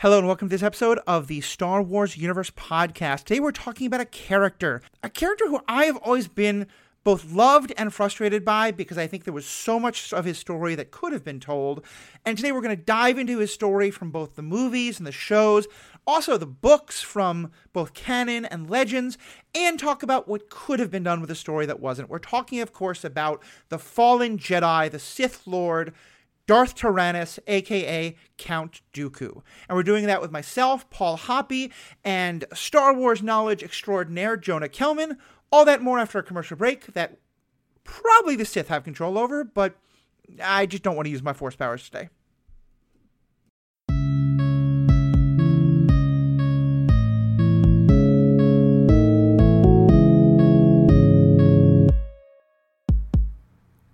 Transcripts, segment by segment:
Hello and welcome to this episode of the Star Wars Universe podcast. Today we're talking about a character, a character who I have always been both loved and frustrated by because I think there was so much of his story that could have been told. And today we're going to dive into his story from both the movies and the shows, also the books from both canon and legends, and talk about what could have been done with a story that wasn't. We're talking, of course, about the fallen Jedi, the Sith Lord. Darth Tyrannus, aka Count Dooku. And we're doing that with myself, Paul Hoppy, and Star Wars knowledge extraordinaire Jonah Kelman. All that more after a commercial break that probably the Sith have control over, but I just don't want to use my force powers today.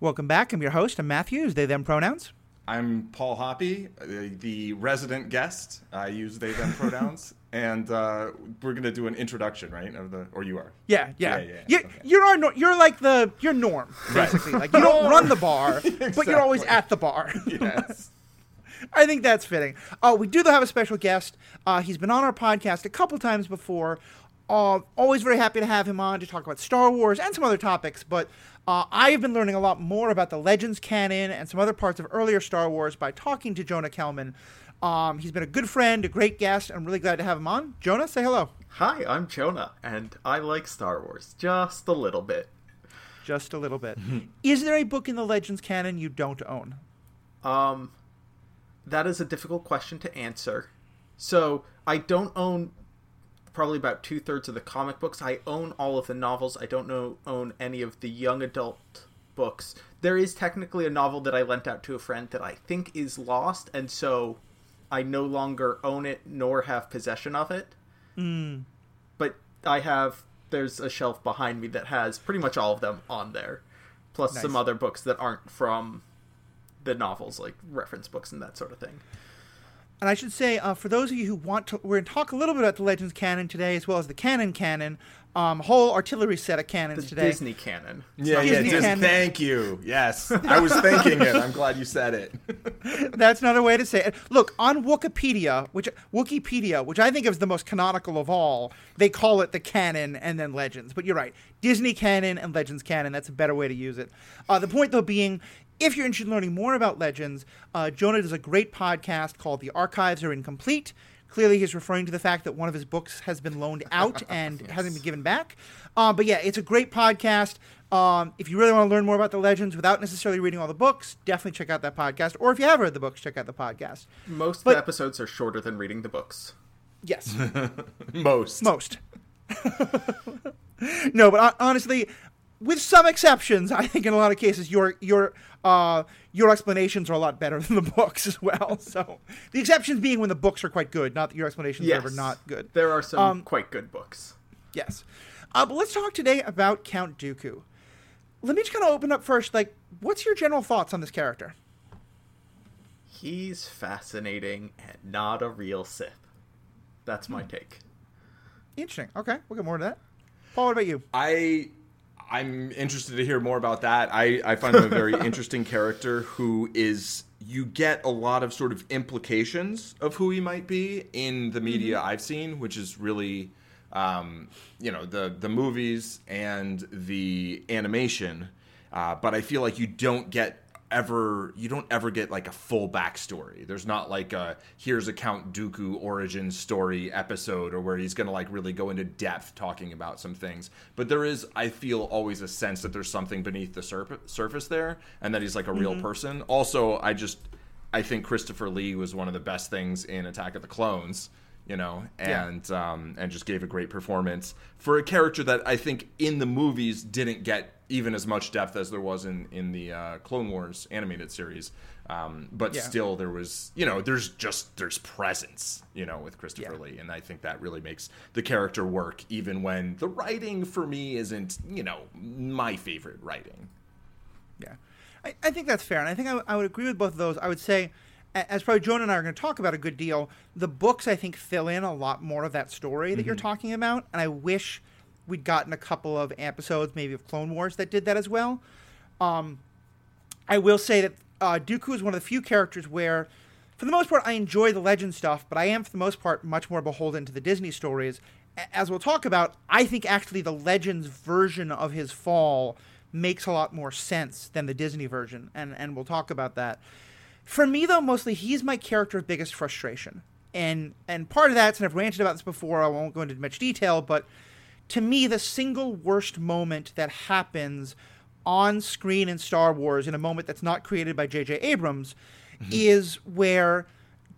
Welcome back. I'm your host. I'm Matthews. They, them pronouns. I'm Paul Hoppy, the resident guest. I use they them pronouns, and uh, we're gonna do an introduction, right? Of the or you are. Yeah, yeah. Yeah, yeah, You're, okay. you're our, you're like the you're norm basically. Like you don't run the bar, but you're always at the bar. Yes. I think that's fitting. Oh, we do have a special guest. Uh, he's been on our podcast a couple times before. Uh, always very happy to have him on to talk about Star Wars and some other topics. But uh, I have been learning a lot more about the Legends canon and some other parts of earlier Star Wars by talking to Jonah Kelman. Um, he's been a good friend, a great guest. I'm really glad to have him on. Jonah, say hello. Hi, I'm Jonah, and I like Star Wars just a little bit. Just a little bit. Is there a book in the Legends canon you don't own? Um, that is a difficult question to answer. So I don't own probably about two thirds of the comic books. I own all of the novels. I don't know own any of the young adult books. There is technically a novel that I lent out to a friend that I think is lost, and so I no longer own it nor have possession of it. Hmm. But I have. There's a shelf behind me that has pretty much all of them on there, plus some other books that aren't from the novels, like reference books and that sort of thing. And I should say, uh, for those of you who want to, we're going to talk a little bit about the Legends canon today, as well as the canon canon, um, whole artillery set of cannons The today. Disney canon. It's Yeah, yeah. Disney Just, canon. thank you. Yes, I was thinking it. I'm glad you said it. That's another way to say it. Look on Wikipedia, which Wikipedia, which I think is the most canonical of all, they call it the canon and then Legends. But you're right, Disney canon and Legends canon. That's a better way to use it. Uh, the point though being, if you're interested in learning more about Legends, uh, Jonah does a great podcast called "The Archives Are Incomplete." Clearly, he's referring to the fact that one of his books has been loaned out and hasn't been given back. Uh, but yeah, it's a great podcast. Um, if you really want to learn more about the legends without necessarily reading all the books, definitely check out that podcast. Or if you have read the books, check out the podcast. Most of But- the episodes are shorter than reading the books. Yes, Most. most. no, but honestly, with some exceptions, I think in a lot of cases your your uh, your explanations are a lot better than the books as well. So the exceptions being when the books are quite good, not that your explanations are ever not good. There are some Um, quite good books. Yes. Uh, but let's talk today about Count Dooku. Let me just kind of open up first. Like, what's your general thoughts on this character? He's fascinating and not a real Sith. That's Hmm. my take. Interesting. Okay, we'll get more to that. Paul, what about you? I I'm interested to hear more about that. I I find him a very interesting character who is you get a lot of sort of implications of who he might be in the media I've seen, which is really um, you know the the movies and the animation. Uh, but I feel like you don't get ever you don't ever get like a full backstory. There's not like a here's a Count Dooku origin story episode or where he's gonna like really go into depth talking about some things. But there is, I feel, always a sense that there's something beneath the surf- surface there, and that he's like a real person. Also, I just I think Christopher Lee was one of the best things in Attack of the Clones. You know, Yeah. and um, and just gave a great performance for a character that I think in the movies didn't get even as much depth as there was in in the uh, Clone Wars animated series. Um, but Yeah. still, there was you know there's just there's presence you know with Christopher Yeah. Lee, and I think that really makes the character work even when the writing for me isn't you know my favorite writing. Yeah, I, I think that's fair, and I think I, w- I would agree with both of those. I would say, as probably Jonah and I are going to talk about a good deal, the books I think fill in a lot more of that story that you're talking about, and I wish we'd gotten a couple of episodes, maybe of Clone Wars, that did that as well. Um, I will say that uh, Dooku is one of the few characters where, for the most part, I enjoy the legend stuff, but I am, for the most part, much more beholden to the Disney stories. As we'll talk about, I think actually the Legends version of his fall makes a lot more sense than the Disney version, and, and we'll talk about that. For me, though, mostly he's my character of biggest frustration. And and part of that, and I've ranted about this before, I won't go into much detail, but to me, the single worst moment that happens on screen in Star Wars in a moment that's not created by J.J. Abrams mm-hmm. is where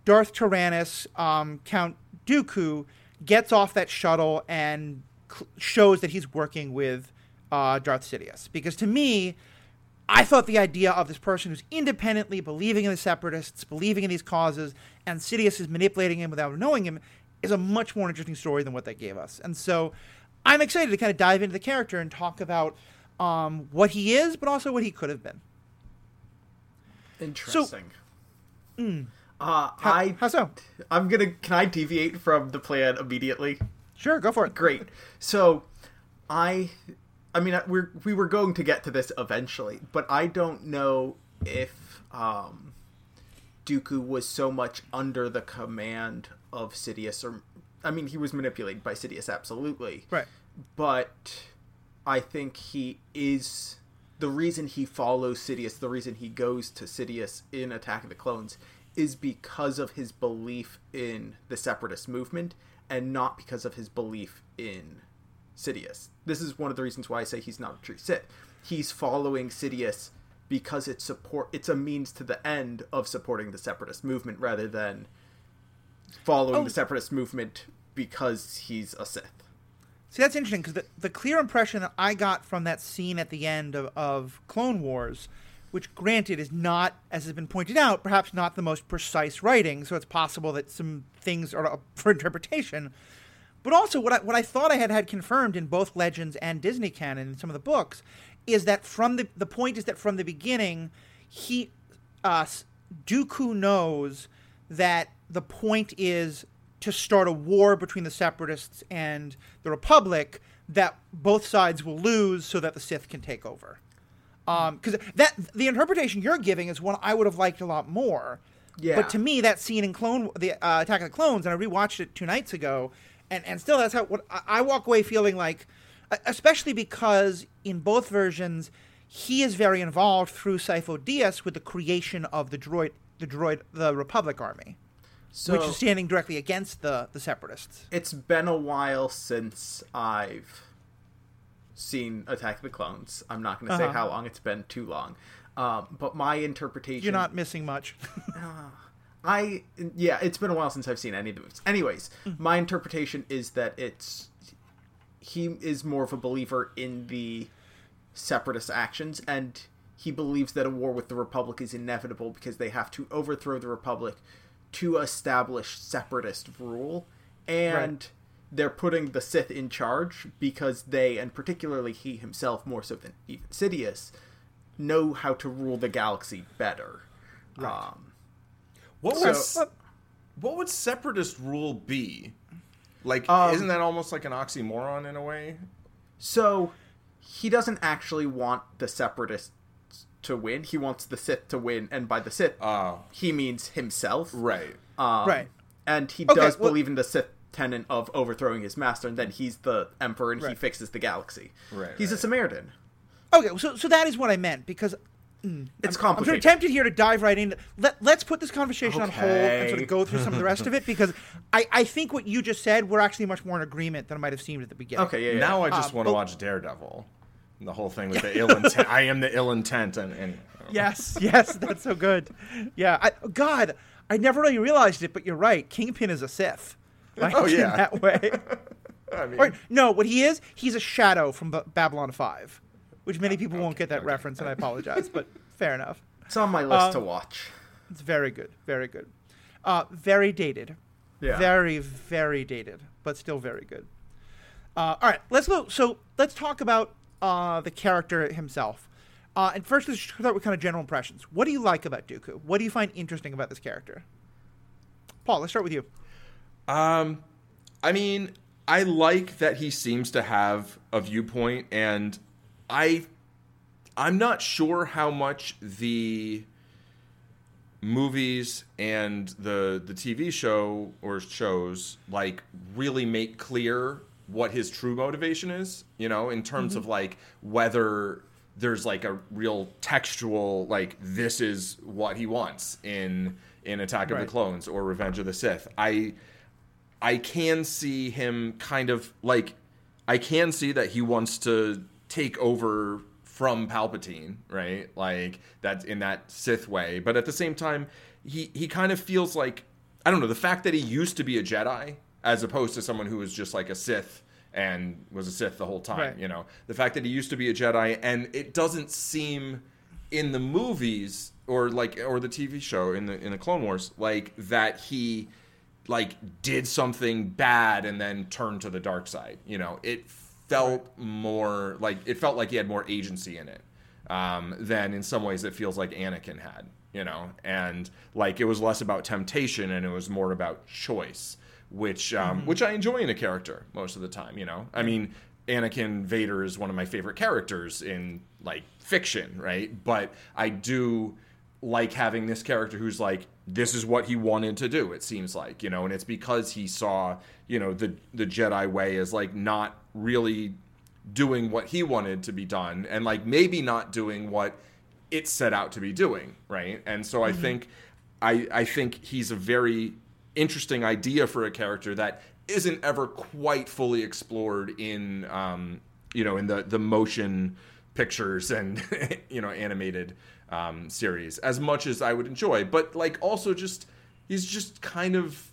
Darth Tyrannus, um, Count Dooku, gets off that shuttle and cl- shows that he's working with uh, Darth Sidious. Because to me, I thought the idea of this person who's independently believing in the separatists, believing in these causes, and Sidious is manipulating him without knowing him is a much more interesting story than what they gave us. And so I'm excited to kind of dive into the character and talk about um, what he is, but also what he could have been. Interesting. So, mm, uh, how, I how so? I'm gonna. Can I deviate from the plan immediately? Sure, go for it. Great. So, I, I mean, we're we were going to get to this eventually, but I don't know if um, Dooku was so much under the command of Sidious, or I mean, he was manipulated by Sidious, absolutely. Right. But I think he is the reason he follows Sidious, the reason he goes to Sidious in Attack of the Clones, is because of his belief in the Separatist movement and not because of his belief in Sidious. This is one of the reasons why I say he's not a true Sith. He's following Sidious because it's support it's a means to the end of supporting the separatist movement rather than following oh. the separatist movement because he's a Sith. See, that's interesting because the, the clear impression that I got from that scene at the end of, of Clone Wars, which granted is not, as has been pointed out, perhaps not the most precise writing, so it's possible that some things are up for interpretation. But also, what I, what I thought I had had confirmed in both Legends and Disney canon in some of the books is that from the the point is that from the beginning, he, uh, Dooku knows that the point is to start a war between the separatists and the republic that both sides will lose so that the sith can take over. Because um, that the interpretation you're giving is one i would have liked a lot more. Yeah. but to me that scene in clone the uh, attack of the clones and i rewatched it two nights ago and and still that's how what i walk away feeling like especially because in both versions he is very involved through Sifo Dyas with the creation of the droid the droid the republic army so, which is standing directly against the the separatists. It's been a while since I've seen Attack of the Clones. I'm not going to uh-huh. say how long. It's been too long. Um, but my interpretation. You're not missing much. uh, I yeah, it's been a while since I've seen any of the movies. Anyways, mm-hmm. my interpretation is that it's he is more of a believer in the separatist actions and he believes that a war with the republic is inevitable because they have to overthrow the republic to establish separatist rule and right. they're putting the Sith in charge because they and particularly he himself more so than even Sidious know how to rule the galaxy better. Right. Um, what so, would what would separatist rule be? Like um, isn't that almost like an oxymoron in a way? So he doesn't actually want the separatists to win. He wants the Sith to win, and by the Sith, uh, he means himself. Right. Um, right. And he okay, does well, believe in the Sith tenet of overthrowing his master, and then he's the emperor, and right. he fixes the galaxy. Right. He's right. a Samaritan. Okay, so so that is what I meant because. Mm, it's I'm, complicated. I'm sort of tempted here to dive right in. Let, let's put this conversation okay. on hold and sort of go through some of the rest of it because I, I think what you just said, we're actually much more in agreement than I might have seemed at the beginning. Okay, yeah, yeah. Now I just um, want to watch Daredevil. The whole thing with the ill intent. I am the ill intent, and, and yes, yes, that's so good. Yeah, I, God, I never really realized it, but you're right. Kingpin is a Sith. Like, oh yeah, that way. I mean, or, no, what he is, he's a shadow from B- Babylon Five, which many people okay, won't get that okay. reference, and I apologize, but fair enough. It's on my list um, to watch. It's very good, very good. Uh, very dated. Yeah. Very, very dated, but still very good. Uh, all right, let's go. So let's talk about uh, the character himself. Uh, and first, let's start with kind of general impressions. What do you like about Dooku? What do you find interesting about this character? Paul, let's start with you. Um, I mean, I like that he seems to have a viewpoint, and I, I'm not sure how much the movies and the the TV show or shows like really make clear what his true motivation is, you know, in terms mm-hmm. of like whether there's like a real textual like this is what he wants in in Attack of right. the Clones or Revenge of the Sith. I I can see him kind of like I can see that he wants to take over from Palpatine, right? Like that's in that Sith way. But at the same time, he he kind of feels like I don't know, the fact that he used to be a Jedi as opposed to someone who was just like a Sith and was a Sith the whole time, right. you know. The fact that he used to be a Jedi and it doesn't seem in the movies or like or the TV show in the in the Clone Wars like that he like did something bad and then turned to the dark side. You know, it felt right. more like it felt like he had more agency in it um, than in some ways it feels like Anakin had. You know, and like it was less about temptation and it was more about choice, which um, mm-hmm. which I enjoy in a character most of the time. You know, I mean, Anakin Vader is one of my favorite characters in like fiction, right? But I do like having this character who's like this is what he wanted to do it seems like you know and it's because he saw you know the the jedi way as like not really doing what he wanted to be done and like maybe not doing what it set out to be doing right and so mm-hmm. i think i i think he's a very interesting idea for a character that isn't ever quite fully explored in um you know in the the motion pictures and you know animated um, series as much as I would enjoy. But like also just he's just kind of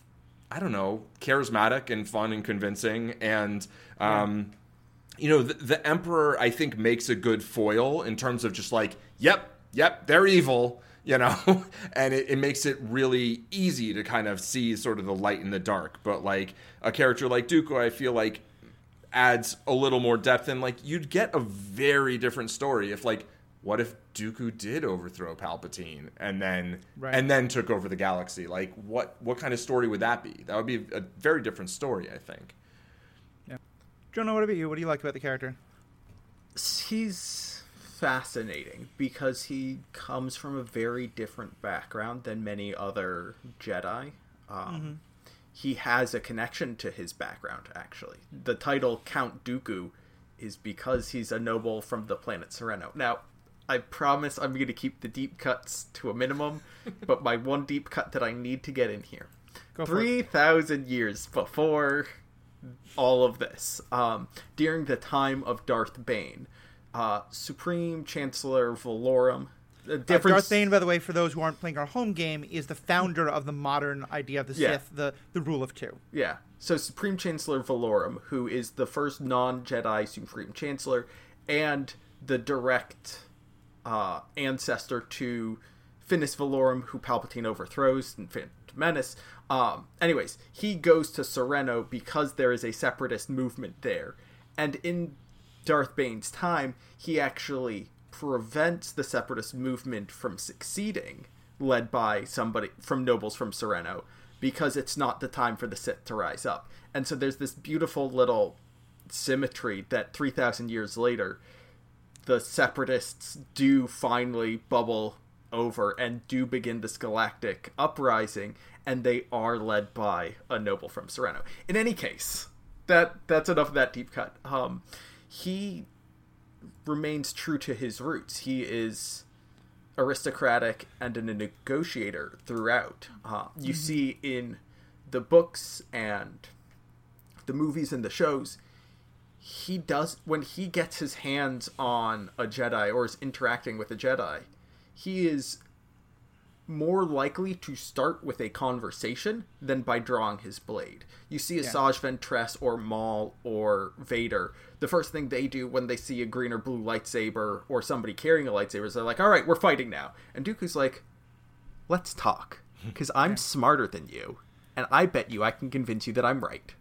I don't know charismatic and fun and convincing and. Um, yeah. You know, the, the Emperor, I think, makes a good foil in terms of just like, yep, yep, they're evil, you know and it, it, makes it really easy to kind of see sort of the light in the dark but like a character like dooku i feel like adds a little more depth and like you'd get a very different story if like what if Dooku did overthrow Palpatine and then right. and then took over the galaxy? Like what what kind of story would that be? That would be a very different story, I think. Yeah. Jonah, what about you? What do you like about the character? He's fascinating because he comes from a very different background than many other Jedi. Um, mm-hmm. He has a connection to his background, actually. The title Count Dooku is because he's a noble from the planet Serenno. Now, I promise I'm going to keep the deep cuts to a minimum, but my one deep cut that I need to get in here. 3,000 years before all of this, um, during the time of Darth Bane, uh, Supreme Chancellor Valorum. the Uh, Darth Bane, by the way, for those who aren't playing our home game, is the founder of the modern idea of the yeah. Sith, the, the rule of two. Yeah. So Supreme Chancellor Valorum, who is the first non Jedi Supreme Chancellor, and the direct uh, ancestor to Finis Valorum, who Palpatine overthrows in Phantom Menace. Um, anyways, he goes to Serenno because there is a separatist movement there. And in Darth Bane's time, he actually prevents the separatist movement from succeeding, led by somebody from nobles from Serenno, because it's not the time for the Sith to rise up. And so there's this beautiful little symmetry that 3,000 years later, the separatists do finally bubble over and do begin this galactic uprising and they are led by a noble from Serenno. In any case, that that's enough of that deep cut. Um, he remains true to his roots. He is aristocratic and a negotiator throughout. Uh, you mm-hmm. see in the books and the movies and the shows, he does when he gets his hands on a Jedi or is interacting with a Jedi, he is more likely to start with a conversation than by drawing his blade. You see a yeah. Asajj Ventress or Maul or Vader, the first thing they do when they see a green or blue lightsaber or somebody carrying a lightsaber is they're like, all right, we're fighting now. And Dooku's like, let's talk, because I'm smarter than you, and I bet you I can convince you that I'm right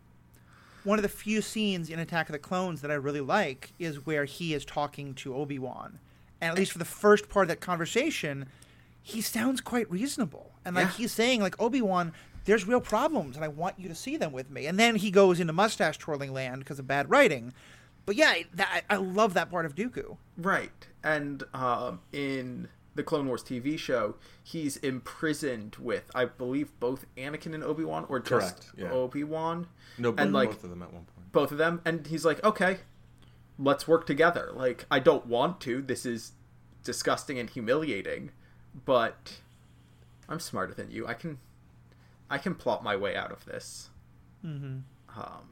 one of the few scenes in Attack of the Clones that I really like is where he is talking to Obi Wan, and at least for the first part of that conversation, he sounds quite reasonable, and like yeah. he's saying like Obi Wan. There's real problems, and I want you to see them with me. And then he goes into mustache twirling land because of bad writing. But yeah, that, I love that part of Dooku. Right, and um, in the Clone Wars TV show, he's imprisoned with, I believe, both Anakin and Obi Wan, or just yeah. Obi Wan. No, and like both of them at one point. both of them, and he's like, okay, let's work together. Like, I don't want to. This is disgusting and humiliating, but I'm smarter than you. I can, I can plot my way out of this. Mm-hmm. Um,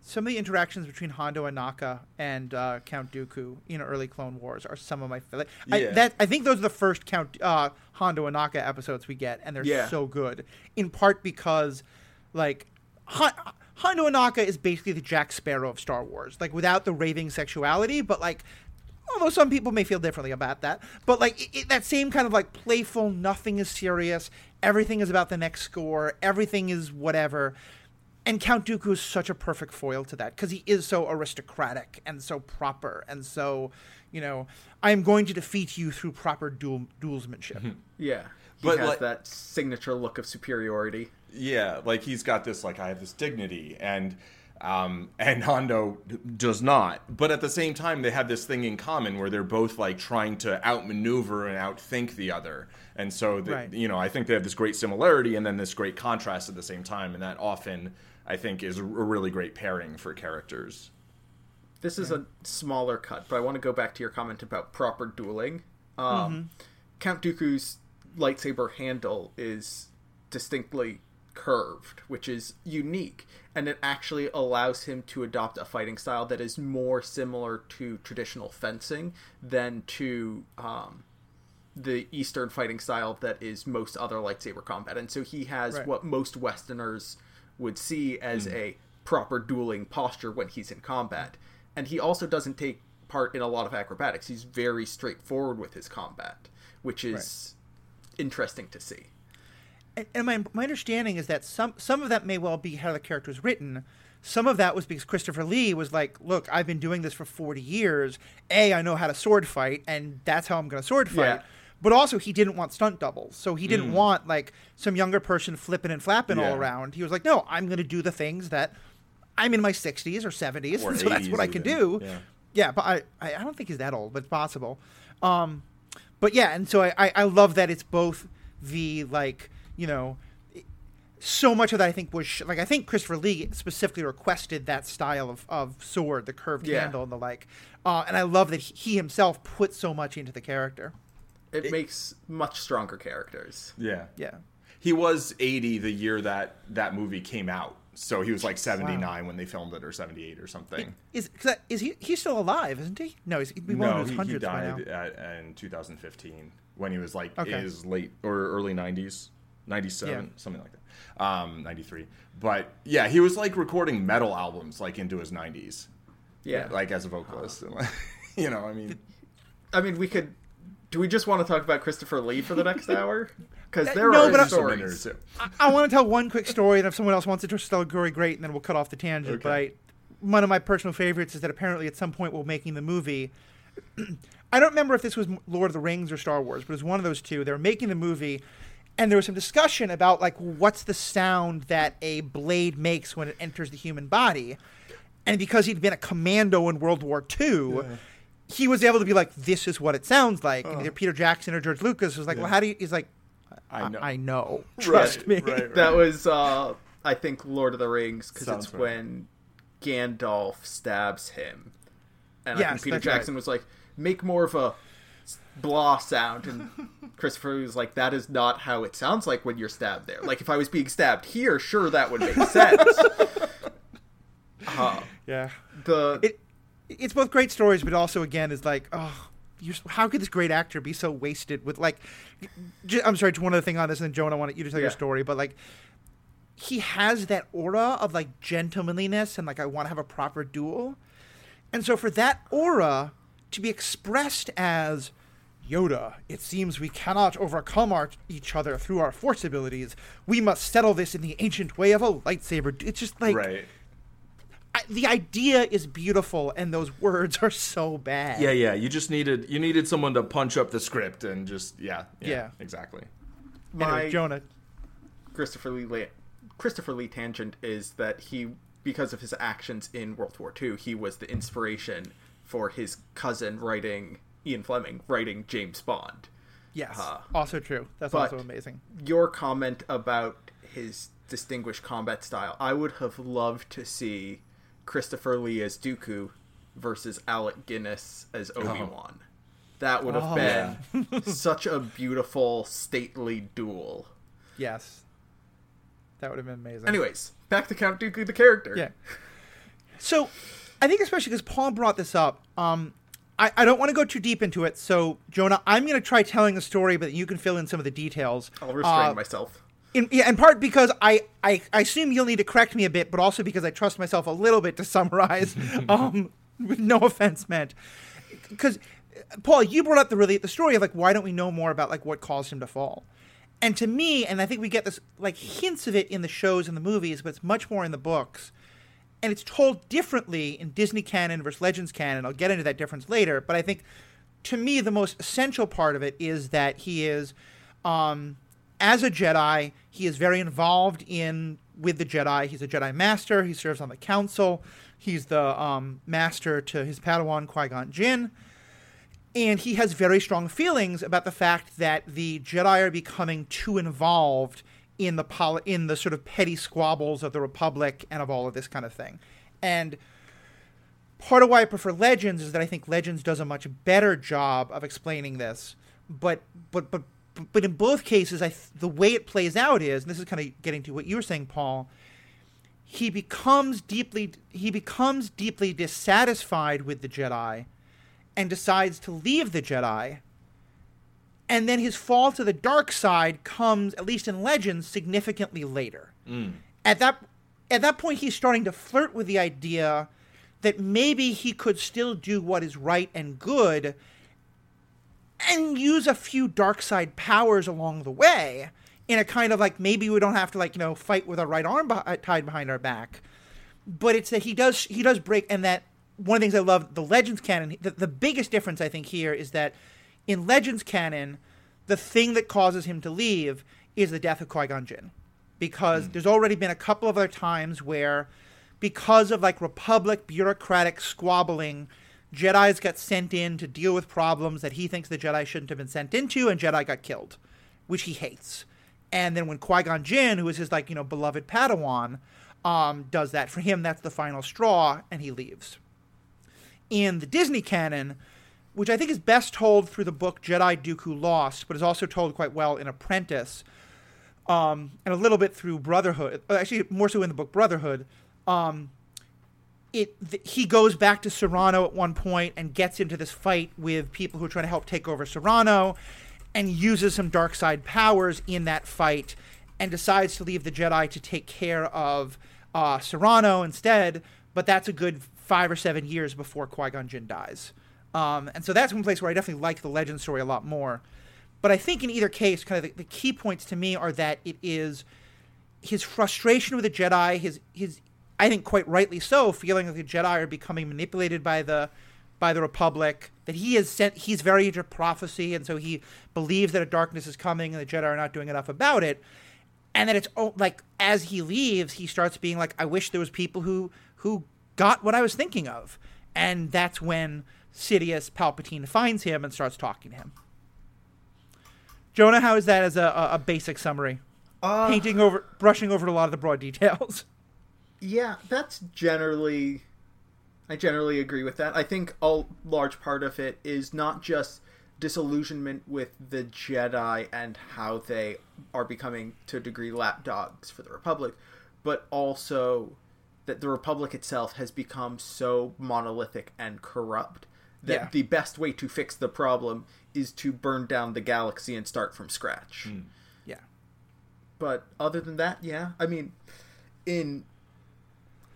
Some of the interactions between Hondo Ohnaka and uh, Count Dooku in early Clone Wars are some of my favorite. I, Yeah. that I think those are the first Count uh, Hondo Ohnaka episodes we get, and they're Yeah. so good. In part because, like, Hon- Hondo Ohnaka is basically the Jack Sparrow of Star Wars, like without the raving sexuality, but like. Although some people may feel differently about that, but like it, it- that same kind of like playful, nothing is serious, everything is about the next score, everything is whatever. And Count Dooku is such a perfect foil to that because he is so aristocratic and so proper and so, you know, I am going to defeat you through proper duel duelsmanship. Mm-hmm. yeah, he But, has like- that signature look of superiority. Yeah, like he's got this like I have this dignity and um and Hondo does not. But at the same time they have this thing in common where they're both like trying to outmaneuver and outthink the other. And so the, Right. you know, I think they have this great similarity and then this great contrast at the same time and that often I think is a, a really great pairing for characters. This is a smaller cut, but I want to go back to your comment about proper dueling. Um, Count Dooku's lightsaber handle is distinctly curved, which is unique, and it actually allows him to adopt a fighting style that is more similar to traditional fencing than to um, the Eastern fighting style that is most other lightsaber combat. And so he has Right. what most Westerners would see as a proper dueling posture when he's in combat. And he also doesn't take part in a lot of acrobatics. He's very straightforward with his combat, which is interesting to see. And, my, my understanding is that some some of that may well be how the character was written. Some of that was because Christopher Lee was like, "Look, I've been doing this for 40 years. A, I know how to sword fight, and that's how I'm going to sword fight." Yeah. But also, he didn't want stunt doubles, so he didn't want like some younger person flipping and flapping Yeah. all around. He was like, "No, I'm going to do the things that I'm in my 60s or 70s, Or so that's what 80s I can even. do." Yeah. Yeah, but I, I I don't think he's that old, but it's possible. Um, but yeah, and so I, I, I love that it's both the like you know so much of that I think was sh- like I think Christopher Lee specifically requested that style of, of sword, the curved Yeah. handle and the like, uh, and I love that he, he himself put so much into the character. It, makes much stronger characters. Yeah. Yeah, He was 80 the year that that movie came out. So he was like 79 when they filmed it or 78 or something. is 'cause that- is he he's still alive, isn't he? No, he's he's well no, in his he, he by now. died at, in 2015 when he was like Okay. in his late or early 90s, 97, Yeah. something like that, um, 93. But yeah, he was like recording metal albums like into his 90s, Yeah. like as a vocalist. And, like, you know, I mean, I mean, we could. Do we just want to talk about Christopher Lee for the next hour? Because there no, are but I- some stories. too. I want to tell one quick story, and if someone else wants to tell a gory great, and then we'll cut off the tangent. But I, one of my personal favorites is that apparently at some point while making the movie, I don't remember if this was Lord of the Rings or Star Wars, but it was one of those two. They were making the movie, and there was some discussion about like what's the sound that a blade makes when it enters the human body, and because he'd been a commando in World War II. He was able to be like, "This is what it sounds like." And either Peter Jackson or George Lucas was like, "Well, how do you?" He's like, I know. I know. Trust me. Right, right. That was, uh, I think, Lord of the Rings because it's right. when Gandalf stabs him, and I Yes, think Peter that's right. Jackson was like, "Make more of a blah sound," and Christopher was like, "That is not how it sounds like when you're stabbed there. Like if I was being stabbed here, sure that would make sense." uh, Yeah. the It it's both great stories, but also again is like, oh, you're, how could this great actor be so wasted with like? j- I'm sorry, to one other thing on this, and then Jonah, I want you to tell your story, but like. He has that aura of like gentlemanliness and like I want to have a proper duel. And so for that aura to be expressed as Yoda, it seems we cannot overcome our, each other through our force abilities. We must settle this in the ancient way of a lightsaber. It's just like right. I, the idea is beautiful and those words are so bad. Yeah, yeah. You just needed you needed someone to punch up the script and just yeah, yeah, Yeah. exactly. Anyway, my Jonah. Christopher Lee la- Christopher Lee tangent is that he because of his actions in World War II, he was the inspiration for his cousin writing Ian Fleming writing James Bond. Yes, Uh, also true. That's also amazing. Your comment about his distinguished combat style, I would have loved to see Christopher Lee as Dooku versus Alec Guinness as Obi Wan. That would have Oh, been such a beautiful, stately duel. Yes, that would have been amazing. Anyways, back to Count Dooku, the character. Yeah. So, I think especially because Paul brought this up, um, I, I don't want to go too deep into it. So, Jonah, I'm going to try telling the story, but you can fill in some of the details. I'll restrain Uh, myself. In, yeah, in part because I, I, I assume you'll need to correct me a bit, but also because I trust myself a little bit to summarize, um, with no offense meant. Because, Paul, you brought up the really the story of like why don't we know more about like what caused him to fall, and to me, and I think we get this like hints of it in the shows and the movies, but it's much more in the books, and it's told differently in Disney canon versus Legends canon. I'll get into that difference later, but I think to me the most essential part of it is that he is um, as a Jedi, he is very involved in with the Jedi. He's a Jedi Master. He serves on the Council. He's the um, master to his Padawan Qui Gon Jinn, and he has very strong feelings about the fact that the Jedi are becoming too involved in the poli- in the sort of petty squabbles of the Republic and of all of this kind of thing, and part of why I prefer Legends is that I think Legends does a much better job of explaining this. But but but but in both cases, I th- the way it plays out is, and this is kind of getting to what you were saying, Paul. He becomes deeply he becomes deeply dissatisfied with the Jedi, and decides to leave the Jedi. And then his fall to the dark side comes, at least in Legends, significantly later. Hmm. At that at that point he's starting to flirt with the idea that maybe he could still do what is right and good and use a few dark side powers along the way in a kind of like maybe we don't have to like you know fight with our right arm beh- uh, tied behind our back. But it's that he does he does break and that one of the things i love the legends canon the, the biggest difference i think here is that in legends canon the thing that causes him to leave is the death of qui-gon jinn. Because there's already been a couple of other times where because of like republic bureaucratic squabbling Jedi's got sent in to deal with problems that he thinks the jedi shouldn't have been sent into and jedi got killed which he hates. And then when qui-gon jinn who is his like you know beloved padawan um, does that for him that's the final straw and he leaves. In the disney canon which i think is best told through the book jedi dooku lost but is also told quite well in apprentice um, and a little bit through Brotherhood. uh, Actually, more so in the book Brotherhood. Um, it th- he goes back to Serenno at one point and gets into this fight with people who are trying to help take over Serenno, and uses some dark side powers in that fight, and decides to leave the Jedi to take care of uh, Serenno instead. But that's a good five or seven years before Qui Gon Jinn dies. Um, and so that's one place where I definitely like the legend story a lot more. But I think in either case, kind of the, the key points to me are that it is his frustration with the Jedi, his his I think quite rightly so, feeling that the Jedi are becoming manipulated by the by the Republic, that he is sent he's very into prophecy, and so he believes that a darkness is coming and the Jedi are not doing enough about it. And that it's oh, like as he leaves, he starts being like, I wish there was people who who got what I was thinking of. And that's when Sidious Palpatine finds him and starts talking to him. Jonah, how is that as a, a, basic summary? Uh, Painting over, brushing over a lot of the broad details. Yeah, that's generally. I generally agree with that. I think a large part of it is not just disillusionment with the Jedi and how they are becoming, to a degree, lapdogs for the Republic, but also that the Republic itself has become so monolithic and corrupt that Yeah. the best way to fix the problem is to burn down the galaxy and start from scratch. Yeah. But other than that, yeah. I mean, in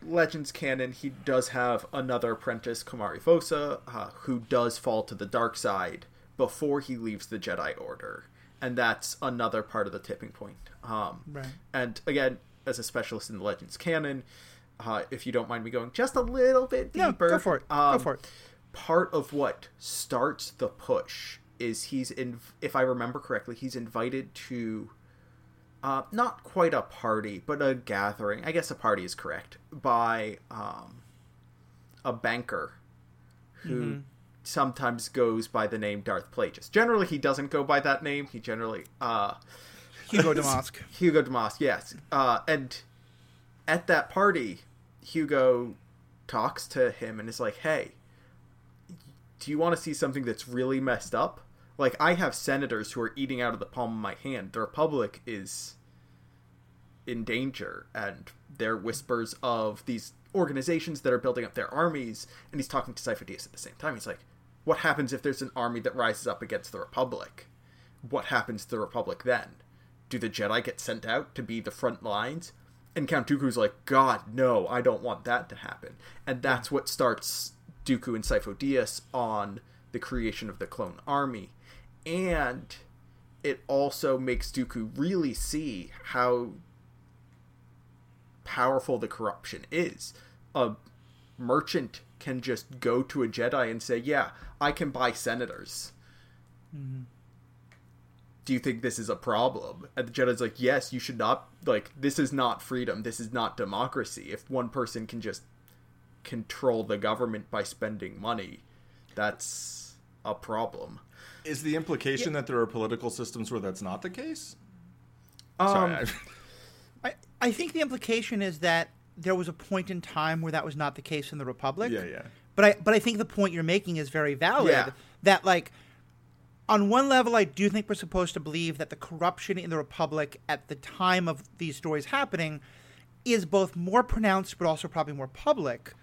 Legends canon, he does have another apprentice, Komari Vosa, uh, who does fall to the dark side before he leaves the Jedi Order. And that's another part of the tipping point. Um, Right. And again, as a specialist in the Legends canon, uh, if you don't mind me going just a little bit No, deeper, go for it. um, go for it. Part of what starts the push is he's in if i remember correctly he's invited to uh, not quite a party but a gathering i guess a party is correct by um, a banker who sometimes goes by the name Darth Plagueis. Generally, he doesn't go by that name. He generally uh, Hugo Damask. Hugo Damask, yes. Uh, and at that party, Hugo talks to him and is like, "Hey, do you want to see something that's really messed up? Like, I have senators who are eating out of the palm of my hand. The Republic is in danger, and there are whispers of these organizations that are building up their armies." And he's talking to Sifo-Dyas at the same time. He's like, "What happens if there's an army that rises up against the Republic? What happens to the Republic then? Do the Jedi get sent out to be the front lines?" And Count Dooku's like, God, no, I don't want that to happen. And that's what starts Dooku and Sifo-Dyas on the creation of the clone army. And it also makes Dooku really see how powerful the corruption is. A merchant can just go to a Jedi and say, Yeah, I can buy senators. Mm-hmm do you think this is a problem? And the Jedi's like, yes, you should not, like, this is not freedom. This is not democracy. If one person can just control the government by spending money, that's a problem. Is the implication yeah. that there are political systems where that's not the case? Um, Sorry. I, I think the implication is that there was a point in time where that was not the case in the Republic. Yeah, yeah. But I but I think the point you're making is very valid. Yeah. That like on one level, I do think we're supposed to believe that the corruption in the Republic at the time of these stories happening is both more pronounced but also probably more public.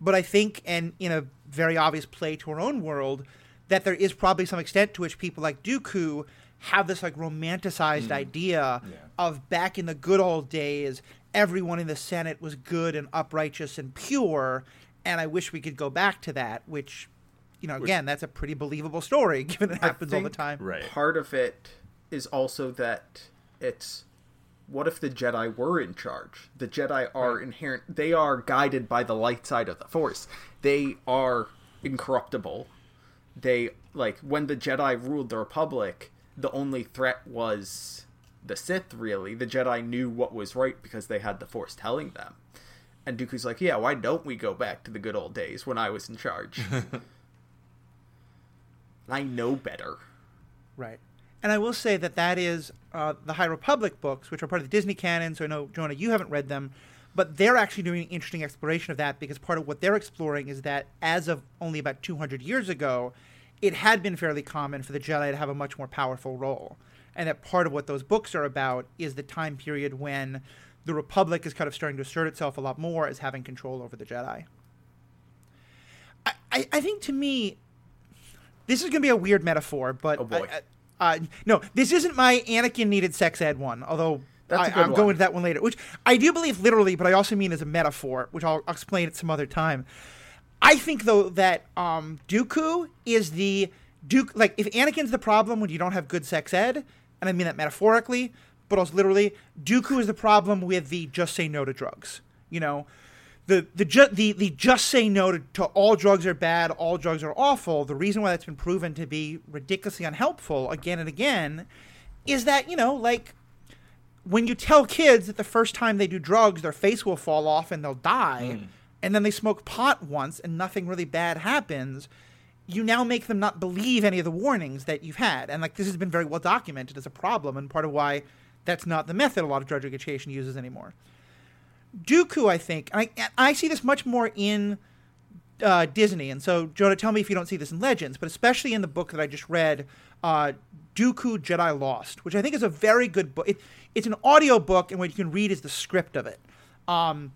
But I think, and in a very obvious play to our own world, that there is probably some extent to which people like Dooku have this like romanticized mm. idea yeah. of back in the good old days, everyone in the Senate was good and uprighteous and pure, and I wish we could go back to that, which you know, again, that's a pretty believable story given it happens all the time. Right. Part of it is also that it's what if the Jedi were in charge? The Jedi are right. inherent they are guided by the light side of the force. They are incorruptible. They like when the Jedi ruled the Republic, the only threat was the Sith really. The Jedi knew what was right because they had the force telling them. And Dooku's like, "Yeah, why don't we go back to the good old days when I was in charge?" I know better. Right. And I will say that that is uh, the High Republic books, which are part of the Disney canon. So I know, Jonah, you haven't read them, but they're actually doing an interesting exploration of that because part of what they're exploring is that as of only about 200 years ago, it had been fairly common for the Jedi to have a much more powerful role. And that part of what those books are about is the time period when the Republic is kind of starting to assert itself a lot more as having control over the Jedi. I, I, I think to me, this is going to be a weird metaphor, but oh boy. Uh, no, this isn't my Anakin needed sex ed one, although I, am going to that one later, which I do believe literally, but I also mean as a metaphor, which I'll, I'll explain at some other time. I think though that um, Dooku is the Duke. Like if Anakin's the problem when you don't have good sex ed, and I mean that metaphorically, but also literally, Dooku is the problem with the just say no to drugs. You know, the the ju- the the just say no to, to all drugs are bad, all drugs are awful. The reason why that's been proven to be ridiculously unhelpful again and again is that you know like when you tell kids that the first time they do drugs their face will fall off and they'll die, mm. and then they smoke pot once and nothing really bad happens. You now make them not believe any of the warnings that you've had, and like this has been very well documented as a problem, and part of why that's not the method a lot of drug education uses anymore. Dooku, I think, I I see this much more in uh, Disney, and so Jonah, tell me if you don't see this in Legends, but especially in the book that I just read, uh, Dooku Jedi Lost, which I think is a very good book. It, it's an audio book, and what you can read is the script of it. Um,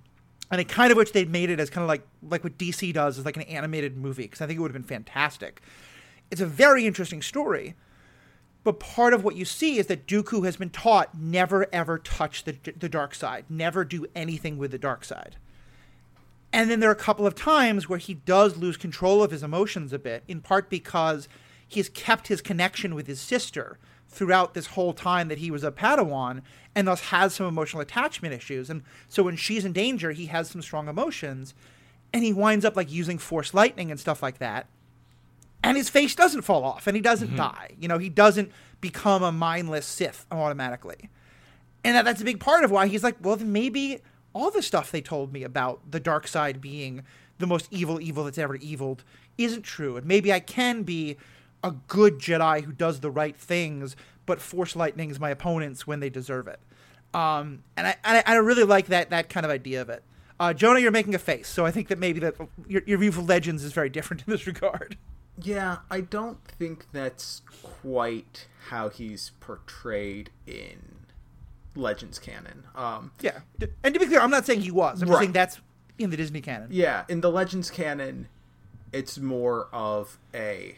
and I kind of wish they'd made it as kind of like like what DC does, is like an animated movie, because I think it would have been fantastic. It's a very interesting story. But part of what you see is that Dooku has been taught never ever touch the the dark side, never do anything with the dark side. And then there are a couple of times where he does lose control of his emotions a bit, in part because he's kept his connection with his sister throughout this whole time that he was a Padawan, and thus has some emotional attachment issues. And so when she's in danger, he has some strong emotions, and he winds up like using Force lightning and stuff like that and his face doesn't fall off and he doesn't mm-hmm. die. You know, he doesn't become a mindless Sith automatically. And that, that's a big part of why he's like, well, then maybe all the stuff they told me about the dark side being the most evil evil that's ever eviled isn't true. And maybe I can be a good Jedi who does the right things, but force lightnings my opponents when they deserve it. Um, and I, I, I really like that that kind of idea of it. Uh, Jonah, you're making a face, so I think that maybe that your, your view of Legends is very different in this regard. Yeah, I don't think that's quite how he's portrayed in Legends canon. Um, yeah, and to be clear, I'm not saying he was. I'm Right. saying that's in the Disney canon. yeah, in the Legends canon, it's more of a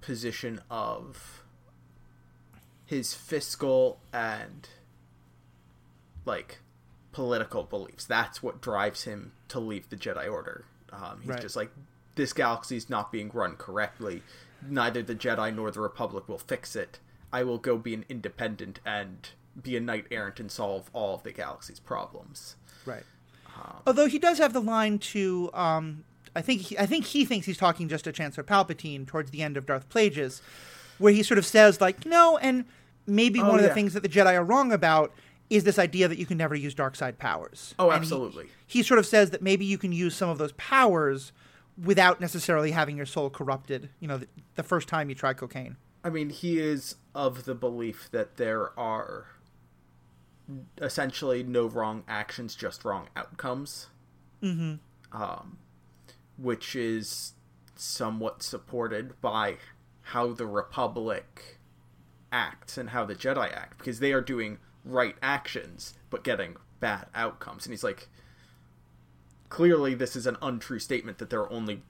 position of his fiscal and like political beliefs. That's what drives him to leave the Jedi Order. Um, he's Right. just like this galaxy is not being run correctly. Neither the Jedi nor the Republic will fix it. I will go be an independent and be a knight errant and solve all of the galaxy's problems. Right. Although he does have the line to, um, I think he, I think he thinks he's talking just to Chancellor Palpatine towards the end of Darth Plagueis, where he sort of says like, no, and maybe Oh, one of the things that the Jedi are wrong about is this idea that you can never use dark side powers. Oh, And he- absolutely. He, sort of says that maybe you can use some of those powers without necessarily having your soul corrupted. You know, the, the first time you try cocaine. I mean, he is of the belief that there are essentially no wrong actions, just wrong outcomes. Mm-hmm. Um, which is somewhat supported by how the Republic acts and how the Jedi act, because they are doing right actions but getting bad outcomes. And he's like, clearly, this is an untrue statement that there are only